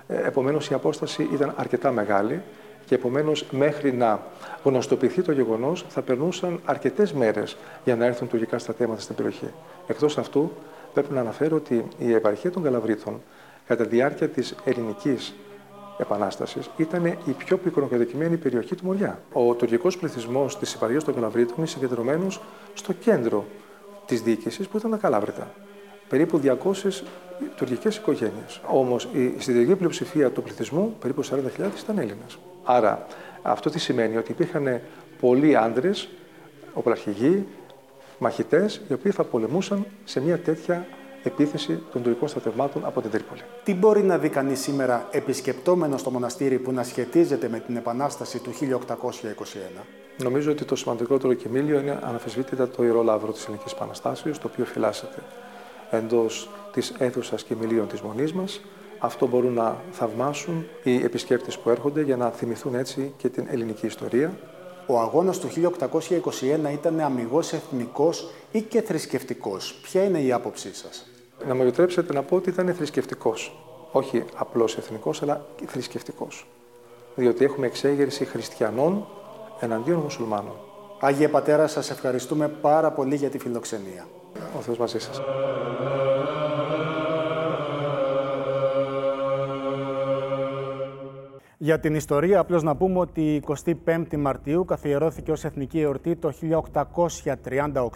Ε, επομένως, η απόσταση ήταν αρκετά μεγάλη και επομένως μέχρι να γνωστοποιηθεί το γεγονός θα περνούσαν αρκετές μέρες για να έρθουν τουρκικά στρατεύματα στην περιοχή. Εκτός αυτού, πρέπει να αναφέρω ότι η επαρχία των Καλαβρίτων κατά τη διάρκεια της ελληνικής επανάστασης ήταν η πιο πυκνοκατοικημένη περιοχή του Μοριά. Ο τουρκικός πληθυσμός της επαρχίας των Καλαβρίτων είναι συγκεντρωμένος στο κέντρο της διοίκησης που ήταν τα Καλάβρητα. Περίπου 200 τουρκικές οικογένειες. Όμως η συντηρητική πλειοψηφία του πληθυσμού, περίπου 40.000, ήταν Έλληνες. Άρα αυτό τι σημαίνει, ότι υπήρχαν πολλοί άντρε, οπλαρχηγοί, μαχητές, οι οποίοι θα πολεμούσαν σε μια τέτοια επίθεση των τουρκικών στρατευμάτων από την Τρίπολη. Τι μπορεί να δει κανείς σήμερα επισκεπτόμενος στο μοναστήρι που να σχετίζεται με την Επανάσταση του 1821. Νομίζω ότι το σημαντικότερο κοιμήλιο είναι αναφεσβήτητα το ιερό λαύρο της Ελληνικής Επαναστάσεω, το οποίο φυλάσσεται εντός της αίθουσας κοιμηλίων της μονής μας. Αυτό μπορούν να θαυμάσουν οι επισκέπτες που έρχονται για να θυμηθούν έτσι και την ελληνική ιστορία. Ο αγώνας του 1821 ήταν αμυγός εθνικός ή και θρησκευτικός. Ποια είναι η άποψή σας; Να μου επιτρέψετε να πω ότι ήταν θρησκευτικός. Όχι απλώς εθνικός, αλλά θρησκευτικός. Διότι έχουμε εξέγερση χριστιανών εναντίον μουσουλμάνων. Άγιε Πατέρα, σας ευχαριστούμε πάρα πολύ για τη φιλοξενία. Ο Θεός μαζί σας. Για την ιστορία, απλώς να πούμε ότι η 25η Μαρτίου καθιερώθηκε ως εθνική εορτή το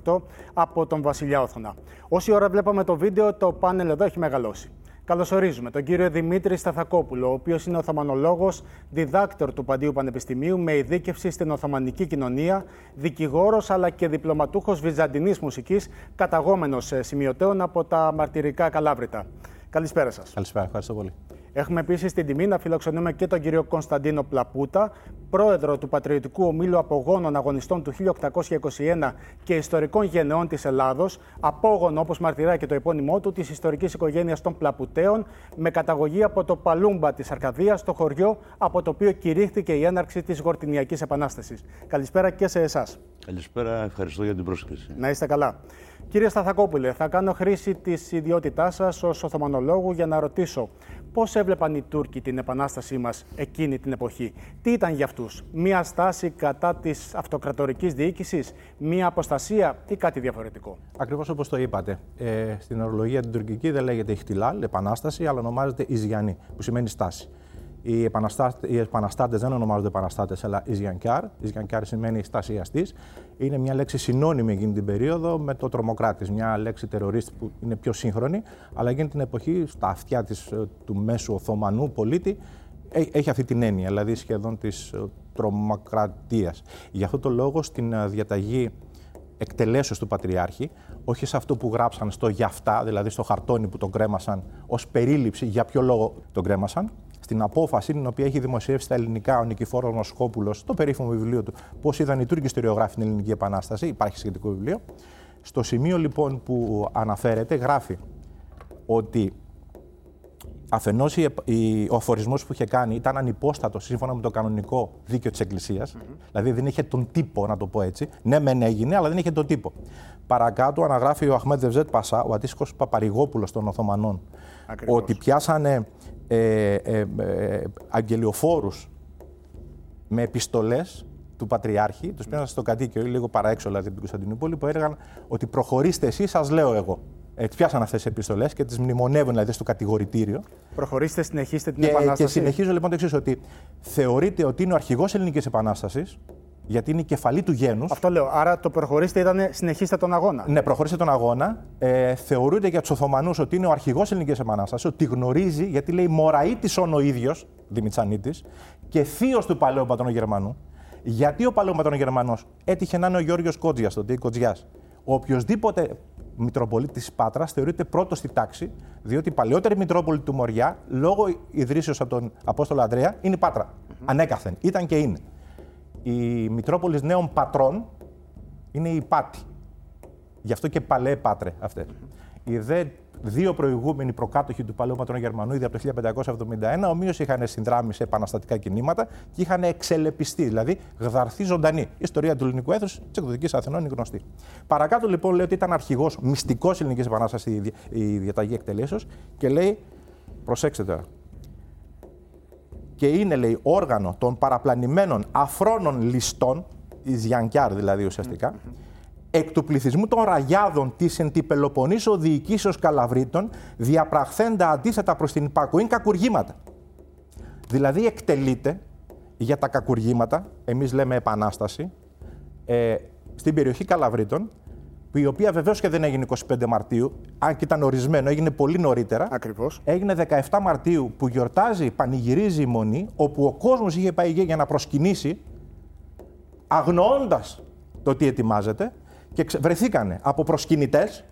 1838 από τον Βασιλιά Όθωνα. Όση ώρα βλέπαμε το βίντεο, το πάνελ εδώ έχει μεγαλώσει. Καλωσορίζουμε τον κύριο Δημήτρη Σταθακόπουλο, ο οποίος είναι Οθωμανολόγος, διδάκτορ του Παντίου Πανεπιστημίου με ειδίκευση στην Οθωμανική κοινωνία, δικηγόρος αλλά και διπλωματούχος βυζαντινής μουσικής, καταγόμενος σημειωτέων από τα μαρτυρικά Καλάβρητα. Καλησπέρα σας. Καλησπέρα, ευχαριστώ πολύ. Έχουμε επίσης την τιμή να φιλοξενούμε και τον κύριο Κωνσταντίνο Πλαπούτα, πρόεδρο του Πατριωτικού Ομίλου Απογόνων Αγωνιστών του 1821 και Ιστορικών Γενεών της Ελλάδος, απόγονο όπως μαρτυράει και το επώνυμό του της ιστορικής οικογένειας των Πλαπουτέων, με καταγωγή από το Παλούμπα της Αρκαδίας, το χωριό από το οποίο κηρύχθηκε η έναρξη της Γορτινιακής Επανάστασης. Καλησπέρα και σε εσάς. Καλησπέρα, ευχαριστώ για την πρόσκληση. Να είστε καλά. Κύριε Σταθακόπουλε, θα κάνω χρήση της ιδιότητάς σας ως Οθωμανολόγου για να ρωτήσω Πώς έβλεπαν οι Τούρκοι την επανάστασή μας εκείνη την εποχή, Τι ήταν για αυτούς, Μία στάση κατά της αυτοκρατορικής διοίκησης, Μία αποστασία ή κάτι διαφορετικό; Ακριβώς όπως το είπατε. Ε, στην ορολογία την τουρκική δεν λέγεται Ιχτιλάλ, επανάσταση, αλλά ονομάζεται Ιζιανή, που σημαίνει στάση. Οι, επαναστάτε, οι επαναστάτες δεν ονομάζονται επαναστάτες, αλλά Ισγιανκιάρ. Ισγιανκιάρ σημαίνει στασιαστής. Είναι μια λέξη συνώνυμη εκείνη την περίοδο με το τρομοκράτης. Μια λέξη τερορίστη που είναι πιο σύγχρονη, αλλά εκείνη την εποχή στα αυτιά της, ε, του μέσου Οθωμανού πολίτη έχει αυτή την έννοια, δηλαδή σχεδόν της ε, τρομοκρατίας. Γι' αυτό το λόγο στην ε, διαταγή εκτελέσεως του Πατριάρχη, όχι σε αυτό που γράψαν στο για αυτά, δηλαδή στο χαρτόνι που τον κρέμασαν ως περίληψη, για ποιο λόγο τον κρέμασαν, στην απόφαση την οποία έχει δημοσιεύσει στα ελληνικά ο Νικηφόρος Μοσχόπουλο, στο περίφημο βιβλίο του, Πώς είδαν οι Τούρκοι ιστοριογράφοι την Ελληνική Επανάσταση. Υπάρχει σχετικό βιβλίο. Στο σημείο λοιπόν που αναφέρεται, γράφει ότι αφενός ο αφορισμός που είχε κάνει ήταν ανυπόστατος σύμφωνα με το κανονικό δίκαιο της Εκκλησίας. Δηλαδή δεν είχε τον τύπο, να το πω έτσι. Ναι, μεν έγινε, αλλά δεν είχε τον τύπο. Παρακάτω αναγράφει ο Αχμέτ Δευζέτ Πασά, ο αντίστοιχο Παπαρηγόπουλο των Οθωμανών, ότι πιάσανε ε, ε, ε, αγγελιοφόρους με επιστολές του Πατριάρχη, τους πήραν στο κατοίκιο, λίγο παραέξω δηλαδή την Κωνσταντινούπολη, που έλεγαν ότι προχωρήστε εσείς, σας λέω εγώ. Ε, τις πιάσαν αυτές τις επιστολές και τις μνημονεύουν δηλαδή στο κατηγορητήριο. Προχωρήστε, συνεχίστε την Και, επανάσταση. και συνεχίζω λοιπόν το εξής, ότι θεωρείται ότι είναι ο αρχηγός Ελληνικής Επανάστασης, γιατί είναι η κεφαλή του γένους. Αυτό λέω. Άρα το προχωρήστε ήταν συνεχίστε τον αγώνα. Ναι, προχωρήστε τον αγώνα. Ε, θεωρείται για του Οθωμανού ότι είναι ο αρχηγός Ελληνικής Επανάστασης, ότι γνωρίζει, γιατί λέει Μωραήτης όν ο ίδιος, Δημητσανίτης, και θείος του παλαιού πατρόνου Γερμανού. Γιατί ο παλαιό πατρόνο Γερμανός έτυχε να είναι ο Γιώργο Κότζιας, τον Τέι Κοτζιά. Ο οποιοδήποτε Μητροπολίτης της Πάτρας θεωρείται πρώτος στη τάξη, διότι η παλαιότερη Μητρόπολη του Μοριά, λόγω ιδρύσεως από τον Απόστολο Ανδρέα, είναι η Πάτρα. Ανέκαθεν. Ήταν και είναι. Η Μητρόπολης Νέων Πατρών είναι η Πάτη. Γι' αυτό και παλαιέ πάτρε αυτές. Οι δε δύο προηγούμενοι προκάτοχοι του παλαιού πατρών Γερμανού, ήδη από το 1571, ομοίως είχαν συνδράμει σε επαναστατικά κινήματα και είχαν εξελεπιστεί, δηλαδή γδαρθεί ζωντανή. Η ιστορία του ελληνικού έθνους της εκδοτικής Αθηνών είναι γνωστή. Παρακάτω λοιπόν λέει ότι ήταν αρχηγός μυστικός ελληνικής επανάστασης η δια- η διαταγή εκτελέσεως και λέει, προσέξτε τώρα, και είναι, λέει, όργανο των παραπλανημένων αφρόνων ληστών, η Ζιανκιάρ δηλαδή ουσιαστικά, εκ του πληθυσμού των ραγιάδων της εν τη Πελοποννήσο διοικήσεως Καλαβρίτων, διαπραχθέντα αντίθετα προς την υπακοήν κακουργήματα. Δηλαδή εκτελείται για τα κακουργήματα, εμείς λέμε επανάσταση, ε, στην περιοχή Καλαβρίτων, που η οποία βεβαίως και δεν έγινε 25 Μαρτίου, αν και ήταν ορισμένο, έγινε πολύ νωρίτερα. Ακριβώς. Έγινε 17 Μαρτίου που γιορτάζει, πανηγυρίζει η Μονή, όπου ο κόσμος είχε πάει εκεί για να προσκυνήσει, αγνοώντας το τι ετοιμάζεται, και ξε- βρεθήκανε από προσκυνητές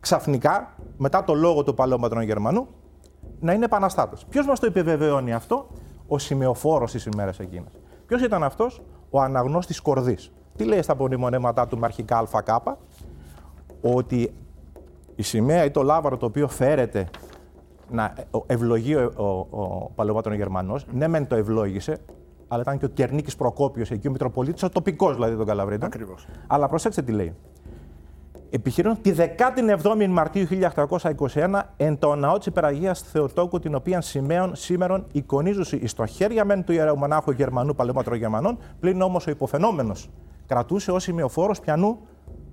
ξαφνικά, μετά το λόγο του παλαιόματρων Γερμανού, να είναι επαναστάτες. Ποιος μας το επιβεβαιώνει αυτό, ο σημεοφόρος τη ημέρα εκείνα. Ποιος ήταν αυτός, ο αναγνώστης Κορδής. Τι λέει στα απομνημονέματά του με αρχικά ΑΚ, ότι η σημαία ή το λάβαρο το οποίο φέρεται να ευλογεί ο, ο, ο παλαιομάτων Γερμανός, ναι μεν το ευλόγησε, αλλά ήταν και ο Κερνίκης Προκόπιος εκεί, ο Μητροπολίτης, ο τοπικός δηλαδή των Καλαβρίτων. Ακριβώς. Αλλά προσέξτε τι λέει. Επιχειρούν τη 17η Μαρτίου 1821 εν το ναό της Υπεραγίας Θεοτόκου, την οποία σημαίων σήμερον εικονίζουση εις το χέρια μεν του ιερέου μονάχου Γερμανού παλαιόματρο Γερμανών, πλην όμως ο υποφαινόμενος κρατούσε ως σημειοφόρος πιανού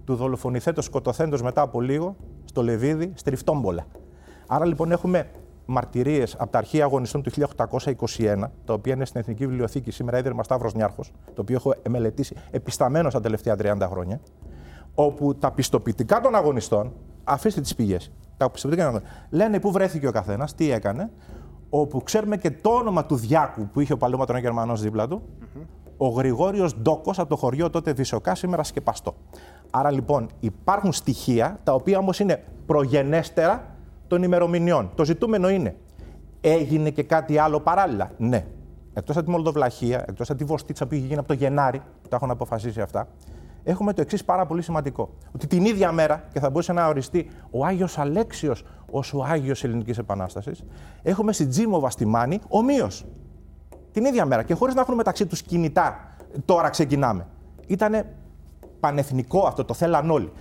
του δολοφονηθέντο σκοτωθέντος μετά από λίγο στο Λεβίδι, στριφτόμπολα. Άρα λοιπόν έχουμε μαρτυρίες από τα αρχεία αγωνιστών του 1821, τα οποία είναι στην Εθνική Βιβλιοθήκη, σήμερα ίδρυμα Σταύρος Νιάρχος, το οποίο έχω μελετήσει επισταμένο τα τελευταία 30 χρόνια, όπου τα πιστοποιητικά των αγωνιστών, αφήστε τις πηγές, τα πιστοποιητικά των αγωνιστών, λένε πού βρέθηκε ο καθένας, τι έκανε, όπου ξέρουμε και το όνομα του Διάκου που είχε ο παλαιόματρον Γερμανός δίπλα του, ο Γρηγόριος Ντόκος από το χωριό τότε Βυσοκά, σήμερα σκεπαστό. Άρα λοιπόν υπάρχουν στοιχεία τα οποία όμως είναι προγενέστερα των ημερομηνιών. Το ζητούμενο είναι, έγινε και κάτι άλλο παράλληλα; Ναι. Εκτός από τη Μολδοβλαχία, εκτός από τη Βοστίτσα που είχε γίνει από το Γενάρη, που τα έχουν αποφασίσει αυτά, έχουμε το εξής πάρα πολύ σημαντικό. Ότι την ίδια μέρα, και θα μπορούσε να οριστεί ο Άγιος Αλέξιος ως ο Άγιος Ελληνικής Επανάστασης, έχουμε στην Τζίμοβα στη Μάνη ομοίως. Την ίδια μέρα και χωρίς να έχουν μεταξύ τους κινητά. Τώρα ξεκινάμε. Ήτανε πανεθνικό αυτό, το θέλαν όλοι.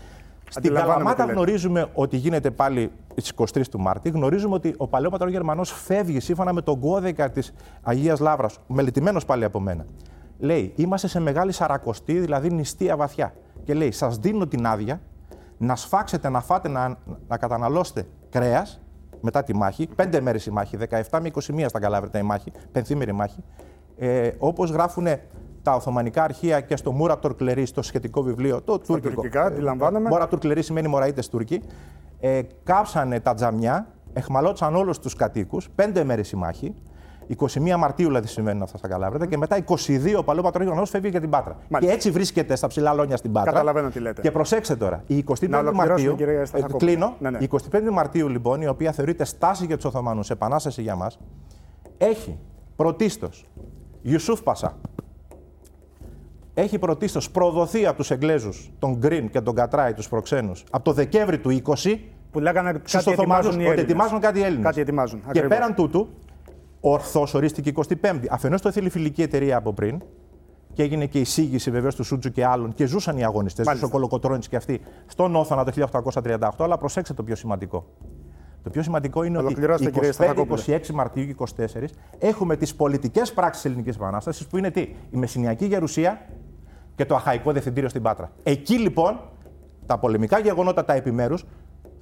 Στην Αντιλαμβάνομαι Καλαμάτα τι λέτε. γνωρίζουμε ότι γίνεται πάλι στις 23 του Μάρτη. Γνωρίζουμε ότι ο παλαιό πατρό Γερμανός φεύγει σύμφωνα με τον κώδικα της Αγίας Λάβρα, μελετημένος πάλι από μένα. Λέει: Είμαστε σε μεγάλη σαρακοστή, δηλαδή νηστεία βαθιά. Και λέει: Σας δίνω την άδεια να σφάξετε, να φάτε, να, να καταναλώσετε κρέας μετά τη μάχη. Πέντε μέρες η μάχη, 17 με 21 στα Καλάβρητα η μάχη, πενθήμερη μάχη. Ε, Όπως γράφουν τα Οθωμανικά αρχεία και στο Μούρα Τορκλερή, στο σχετικό βιβλίο, το τουρκικό. τουρκικά, αντιλαμβάνομαι. Μούρα Τουρκλερή σημαίνει Μωραήτες Τούρκοι. Ε, κάψανε τα τζαμιά, εχμαλώτησαν όλους τους κατοίκους, πέντε μέρες η μάχη. 21 Μαρτίου δηλαδή συμβαίνουν αυτά στα Καλάβρητα και μετά 22 ο παλαιό πατρό Γερμανό φεύγει για την Πάτρα. Μάλιστα. Και έτσι βρίσκεται στα ψηλά λόνια στην Πάτρα. Καταλαβαίνω τι λέτε. Και προσέξτε τώρα, η 25η Να ολοκληρώσουμε, Μαρτίου. κύριε Σταθακόπουλε. κλείνω. Ναι, ναι. Η 25η Μαρτίου, λοιπόν, η οποία θεωρείται στάση για τους Οθωμανούς, επανάσταση για μας, έχει πρωτίστως Ιουσούφ Πασά. Έχει πρωτίστως προδοθεί από τους Εγγλέζους, τον Γκριν και τον Κατράι, τους προξένους, από το Δεκέμβρη του 20 Που λέγανε στου κάτι ετοιμάζουν Οθωμανού οι ότι Έλληνες. ετοιμάζουν κάτι οι Έλληνες. Κάτι ετοιμάζουν. Και ακριβώς. πέραν τούτου, ορθώς ορίστηκε 25η. Αφενός το ήθελε η φιλική εταιρεία από πριν και έγινε και εισήγηση βεβαίως του Σούτζου και άλλων και ζούσαν οι αγωνιστές, Μάλιστα. ο Κολοκοτρόνης και αυτοί, στον Όθωνα το 1838. Αλλά προσέξτε το πιο σημαντικό. Το πιο σημαντικό είναι ότι Ολοκληρώστε, κύριε 25, Σταθακόπουλε. 26 Μαρτίου και 24 έχουμε τις πολιτικές πράξεις τη Ελληνικής Επανάστασης που είναι τι, η Μεσσηνιακή Γερουσία και το Αχαϊκό Διευθυντήριο στην Πάτρα. Εκεί λοιπόν τα πολεμικά γεγονότα τα επιμέρους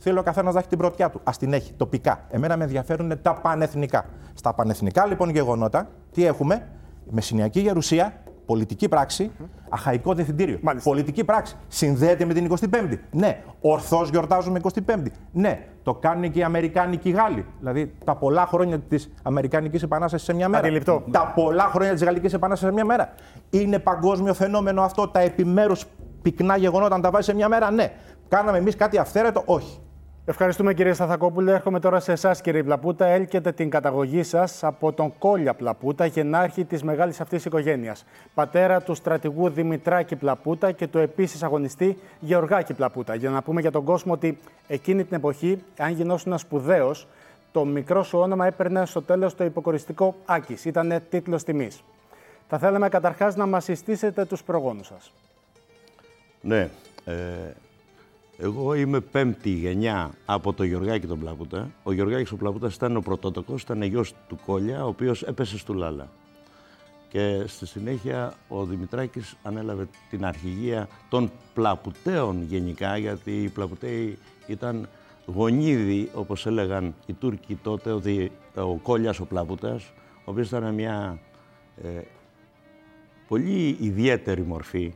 Θέλω ο καθένας να έχει την πρωτιά του. Α την έχει τοπικά. Εμένα με ενδιαφέρουν τα πανεθνικά. Στα πανεθνικά λοιπόν γεγονότα, τι έχουμε, Μεσηνιακή Γερουσία, πολιτική πράξη, αχαϊκό διευθυντήριο. Μάλιστα. Πολιτική πράξη. Συνδέεται με την 25η. Ναι. Ορθώς γιορτάζουμε 25η. Ναι. Το κάνουν και οι Αμερικάνοι και οι Γάλλοι. Δηλαδή τα πολλά χρόνια της Αμερικανική Επανάστασης σε μια μέρα. Αντιληπτό. Τα πολλά χρόνια της Γαλλικής Επανάστασης σε μια μέρα. Είναι παγκόσμιο φαινόμενο αυτό τα επιμέρους πυκνά γεγονότα να τα βάζεις σε μια μέρα. Ναι. Κάναμε εμείς κάτι αυθαίρετο; Όχι. Ευχαριστούμε κύριε Σταθακόπουλε. Έρχομαι τώρα σε εσάς κύριε Πλαπούτα. Έλκετε την καταγωγή σας από τον Κόλια Πλαπούτα, γενάρχη της μεγάλης αυτής οικογένειας. Πατέρα του στρατηγού Δημητράκη Πλαπούτα και του επίσης αγωνιστή Γεωργάκη Πλαπούτα. Για να πούμε για τον κόσμο ότι εκείνη την εποχή, αν γινόσουν σπουδαίος, το μικρό σου όνομα έπαιρνε στο τέλος το υποκοριστικό Άκης. Ήταν τίτλος τιμής. Θα θέλαμε καταρχάς να μας συστήσετε τους προγόνους σας. Ναι. Ε, εγώ είμαι πέμπτη γενιά από το Γεωργάκη τον Πλαπούτα. Ο Γεωργάκης ο Πλαπούτας ήταν ο πρωτότοκος, ήταν γιος του Κόλια, ο οποίος έπεσε στο Λάλα. Και στη συνέχεια ο Δημητράκης ανέλαβε την αρχηγία των Πλαπουτέων γενικά, γιατί οι Πλαπουτέοι ήταν γονίδι, όπως έλεγαν οι Τούρκοι τότε, ότι ο Κόλιας ο Πλαπούτας, ο οποίος ήταν μια ε, πολύ ιδιαίτερη μορφή,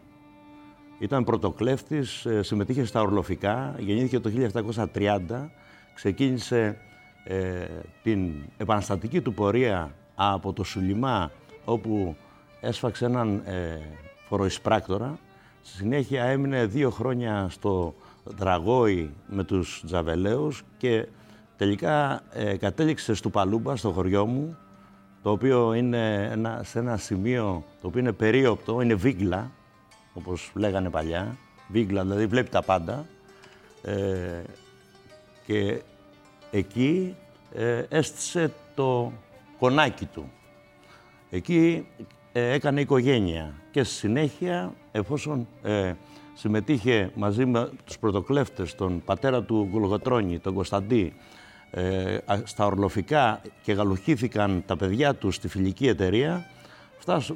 ήταν πρωτοκλέφτης, ε, συμμετείχε στα ορλοφικά, γεννήθηκε το 1730, ξεκίνησε ε, την επαναστατική του πορεία από το Σουλιμά, όπου έσφαξε έναν ε, φοροεισπράκτορα. Στη συνέχεια έμεινε δύο χρόνια στο Δραγόη με τους Τζαβελαίους και τελικά ε, κατέληξε στο Παλούμπα, στο χωριό μου, το οποίο είναι ένα, σε ένα σημείο το οποίο είναι περίοπτο, είναι βίγκλα, όπως λέγανε παλιά, βίγκλα, δηλαδή βλέπει τα πάντα. Ε, και εκεί ε, έστησε το κονάκι του. Εκεί ε, έκανε οικογένεια και στη συνέχεια, εφόσον ε, συμμετείχε μαζί με τους πρωτοκλέφτες, τον πατέρα του Γουλγοτρώνη, τον Κωνσταντή, ε, α- στα ορλοφικά και γαλουχήθηκαν τα παιδιά του στη φιλική εταιρεία, φτάσ-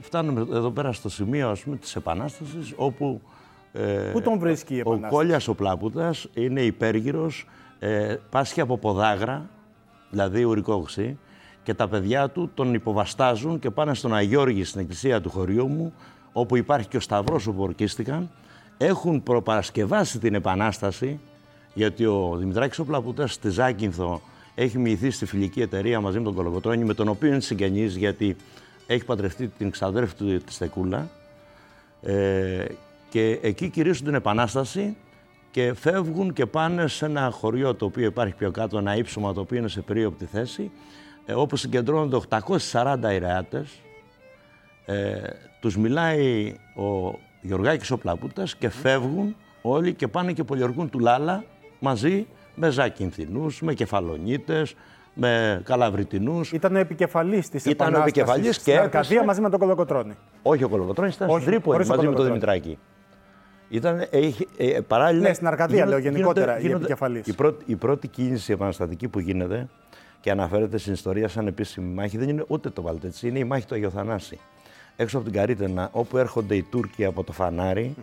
φτάνουμε εδώ πέρα στο σημείο ας πούμε, της Επανάστασης, όπου ε, Πού τον βρίσκει η ο Επανάσταση; Κόλιας ο Πλάπουτας είναι υπέργυρος, ε, πάσχει από ποδάγρα, δηλαδή ουρικόξη, και τα παιδιά του τον υποβαστάζουν και πάνε στον Αγιώργη στην εκκλησία του χωριού μου, όπου υπάρχει και ο Σταυρός όπου ορκίστηκαν. Έχουν προπαρασκευάσει την Επανάσταση, γιατί ο Δημητράκης ο Πλαπουτάς στη Ζάκυνθο έχει μοιηθεί στη φιλική εταιρεία μαζί με τον Κολοκοτρώνη, με τον οποίο είναι συγγενής, γιατί έχει παντρευτεί την ξαδέρφη του τη Στεκούλα. Ε, και εκεί κηρύσσουν την Επανάσταση και φεύγουν και πάνε σε ένα χωριό το οποίο υπάρχει πιο κάτω, ένα ύψωμα το οποίο είναι σε περίοπτη θέση, ε, όπου συγκεντρώνονται 840 ηρεάτες. Ε, τους μιλάει ο Γεωργάκης ο Πλαπούτας και φεύγουν όλοι και πάνε και πολιορκούν του Λάλα μαζί με Ζάκυνθινούς, με Κεφαλονίτες, με Καλαβριτινούς. Ήταν ο επικεφαλής της Ήταν ο επικεφαλής και στην Αρκαδία έπεσε. μαζί με τον Κολοκοτρώνη. Όχι ο Κολοκοτρώνης, ήταν Όχι, στην Τρίπολη χωρίς τον μαζί με τον Κολοκοτρώνη. Δημητράκη. Ήταν, έχει, ε, παράλληλα, Ναι, στην Αρκαδία, λέω, γενικότερα, η επικεφαλής. Η πρώτη, η πρώτη κίνηση επαναστατική που γίνεται και αναφέρεται στην ιστορία σαν επίσημη μάχη δεν είναι ούτε το Βαλτέτσι, είναι η μάχη του Αγιοθανάση. Έξω από την Καρίτενα, όπου έρχονται οι Τούρκοι από το φαναρι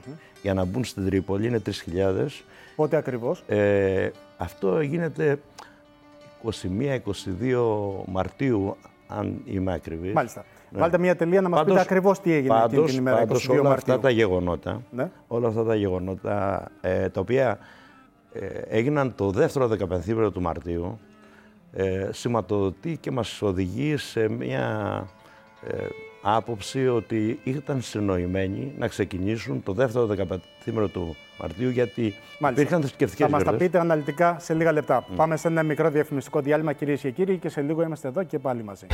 για να μπουν στην Τρίπολη, είναι 3.000. Πότε ακριβώς; Ε, αυτό γίνεται 21-22 Μαρτίου, αν είμαι ακριβής. Μάλιστα. Ναι. Βάλτε μια τελεία να μας πείτε Πάντως- ακριβώς τι έγινε εκείνη πάντως- την ημέρα, 22 πάντως όλα Μαρτίου. αυτά τα γεγονότα, Ναι. όλα αυτά τα γεγονότα ε, τα οποία ε, έγιναν το δεύτερο δεκαπενθήμερο του Μαρτίου ε, σηματοδοτεί και μας οδηγεί σε μια ε, άποψη ότι ήταν συνοημένοι να ξεκινήσουν το δεύτερο δεκαπενθήμερο του Μαρτίου γιατί Μάλιστα. υπήρχαν θρησκευτικές Θα μας τα γιορτές. πείτε αναλυτικά σε λίγα λεπτά. Πάμε σε ένα μικρό διαφημιστικό διάλειμμα, κυρίες και κύριοι, και σε λίγο είμαστε εδώ και πάλι μαζί.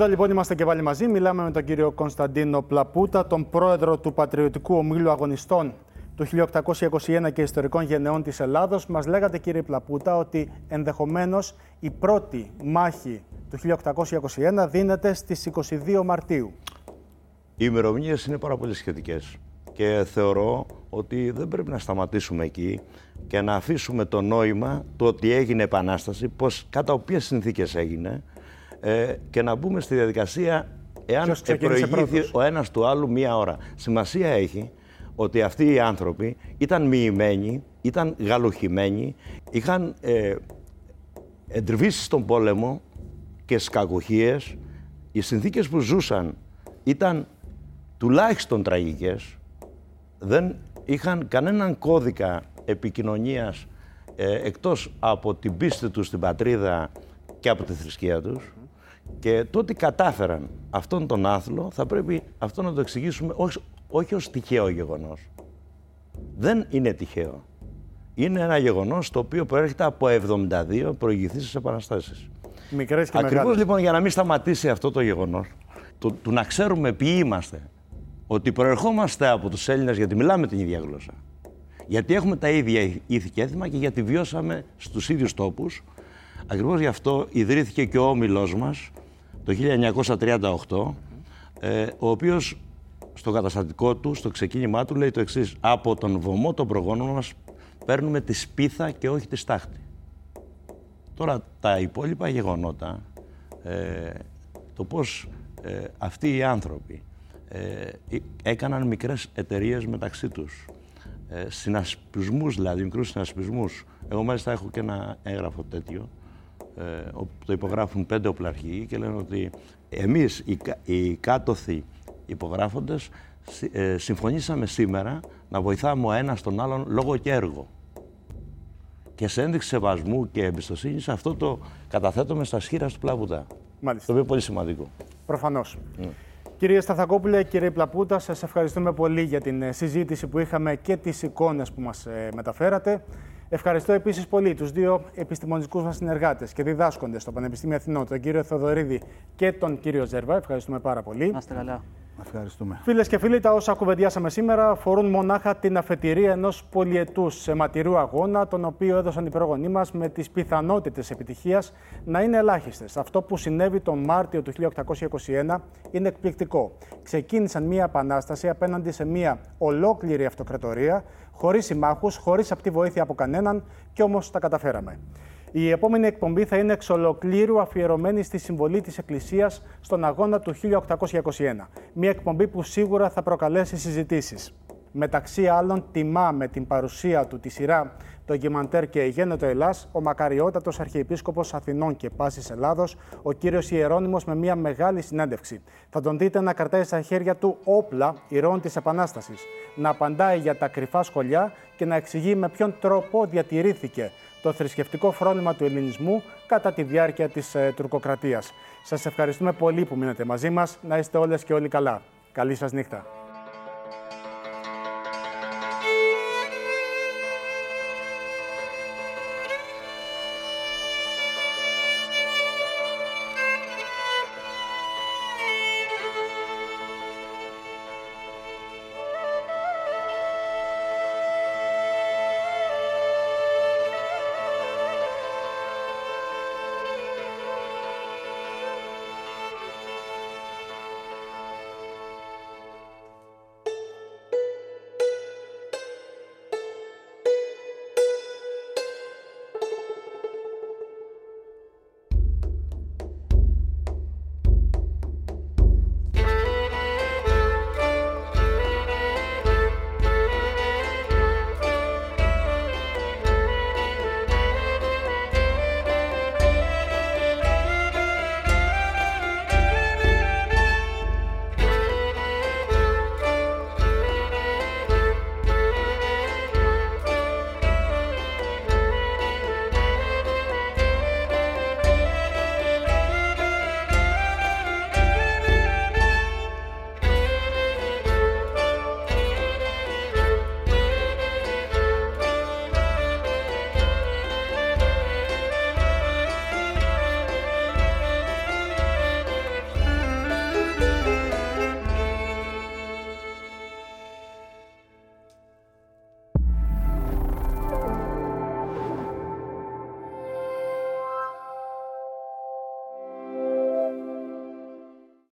Εδώ λοιπόν είμαστε και πάλι μαζί. Μιλάμε με τον κύριο Κωνσταντίνο Πλαπούτα, τον πρόεδρο του Πατριωτικού Ομίλου Αγωνιστών του 1821 και Ιστορικών Γενεών της Ελλάδος. Μας λέγατε κύριε Πλαπούτα ότι ενδεχομένως η πρώτη μάχη του 1821 δίνεται στις 22 Μαρτίου. Οι ημερομηνίες είναι πάρα πολύ σχετικές. Και θεωρώ ότι δεν πρέπει να σταματήσουμε εκεί και να αφήσουμε το νόημα του ότι έγινε επανάσταση, πώς, κατά οποίες συνθήκες έγινε ε, και να μπούμε στη διαδικασία εάν προηγήθη ο ένας του άλλου μία ώρα. Σημασία έχει ότι αυτοί οι άνθρωποι ήταν μοιημένοι, ήταν γαλουχημένοι, είχαν ε, εντριβήσει στον πόλεμο και στις Οι συνθήκες που ζούσαν ήταν τουλάχιστον τραγικές, δεν είχαν κανέναν κώδικα επικοινωνίας ε, εκτός από την πίστη τους στην πατρίδα και από τη θρησκεία τους και το ότι κατάφεραν αυτόν τον άθλο θα πρέπει αυτό να το εξηγήσουμε όχι, όχι ως τυχαίο γεγονός. Δεν είναι τυχαίο. Είναι ένα γεγονός το οποίο προέρχεται από 72 προηγηθήσεις επαναστάσεις. Μικρές και Ακριβώς λοιπόν για να μην σταματήσει αυτό το γεγονός, το, του να ξέρουμε ποιοι είμαστε, ότι προερχόμαστε από τους Έλληνες γιατί μιλάμε την ίδια γλώσσα. Γιατί έχουμε τα ίδια ήθη και έθιμα και γιατί βιώσαμε στους ίδιους τόπους. Ακριβώς γι' αυτό ιδρύθηκε και ο όμιλός μας το 1938, ε, ο οποίος στο καταστατικό του, στο ξεκίνημά του, λέει το εξής: Από τον βωμό των προγόνων μας παίρνουμε τη σπίθα και όχι τη στάχτη. Τώρα τα υπόλοιπα γεγονότα, ε, το πώς ε, αυτοί οι άνθρωποι ε, έκαναν μικρές εταιρείες μεταξύ τους. Ε, συνασπισμούς δηλαδή, μικρούς συνασπισμούς. Εγώ μάλιστα έχω και ένα έγγραφο τέτοιο, ε, όπου το υπογράφουν πέντε οπλαρχοί και λένε ότι εμείς οι, οι κάτωθοι υπογράφοντες ε, συμφωνήσαμε σήμερα να βοηθάμε ο ένας τον άλλον λόγω και έργο. Και σε ένδειξη σεβασμού και εμπιστοσύνης αυτό το καταθέτουμε στα σχήρα του Πλαβούτα. Μάλιστα. Το οποίο είναι πολύ σημαντικό. Προφανώς. Mm. Κύριε Σταθακόπουλε, κύριε Πλαπούτα, σας ευχαριστούμε πολύ για την ε, συζήτηση που είχαμε και τις εικόνες που μας ε, μεταφέρατε. Ευχαριστώ επίσης πολύ τους δύο επιστημονικούς μας συνεργάτες και διδάσκοντες στο Πανεπιστήμιο Αθηνών, τον κύριο Θεοδωρίδη και τον κύριο Ζερβά. Ευχαριστούμε πάρα πολύ. Να είστε καλά. Ευχαριστούμε. Φίλες και φίλοι, τα όσα κουβεντιάσαμε σήμερα αφορούν μονάχα την αφετηρία ενός πολιετούς αιματηρού αγώνα, τον οποίο έδωσαν οι πρόγονοί μας με τις πιθανότητες επιτυχίας να είναι ελάχιστες. Αυτό που συνέβη τον Μάρτιο του 1821 είναι εκπληκτικό. Ξεκίνησαν μια επανάσταση απέναντι σε μια ολόκληρη αυτοκρατορία, χωρίς συμμάχους, χωρίς απτή βοήθεια από κανέναν, και όμως τα καταφέραμε. Η επόμενη εκπομπή θα είναι εξ ολοκλήρου αφιερωμένη στη συμβολή της Εκκλησίας στον αγώνα του 1821. Μια εκπομπή που σίγουρα θα προκαλέσει συζητήσεις. Μεταξύ άλλων, τιμά με την παρουσία του τη σειρά το Γεμαντέρ και Γένετο Ελλάς, ο μακαριότατος Αρχιεπίσκοπος Αθηνών και Πάσης Ελλάδος, ο κύριος Ιερώνυμος με μια μεγάλη συνέντευξη. Θα τον δείτε να κρατάει στα χέρια του όπλα ηρώων της Επανάστασης, να απαντάει για τα κρυφά σχολιά και να εξηγεί με ποιον τρόπο διατηρήθηκε το θρησκευτικό φρόνημα του ελληνισμού κατά τη διάρκεια της ε, τουρκοκρατίας. Σας ευχαριστούμε πολύ που μείνετε μαζί μας. Να είστε όλες και όλοι καλά. Καλή σας νύχτα.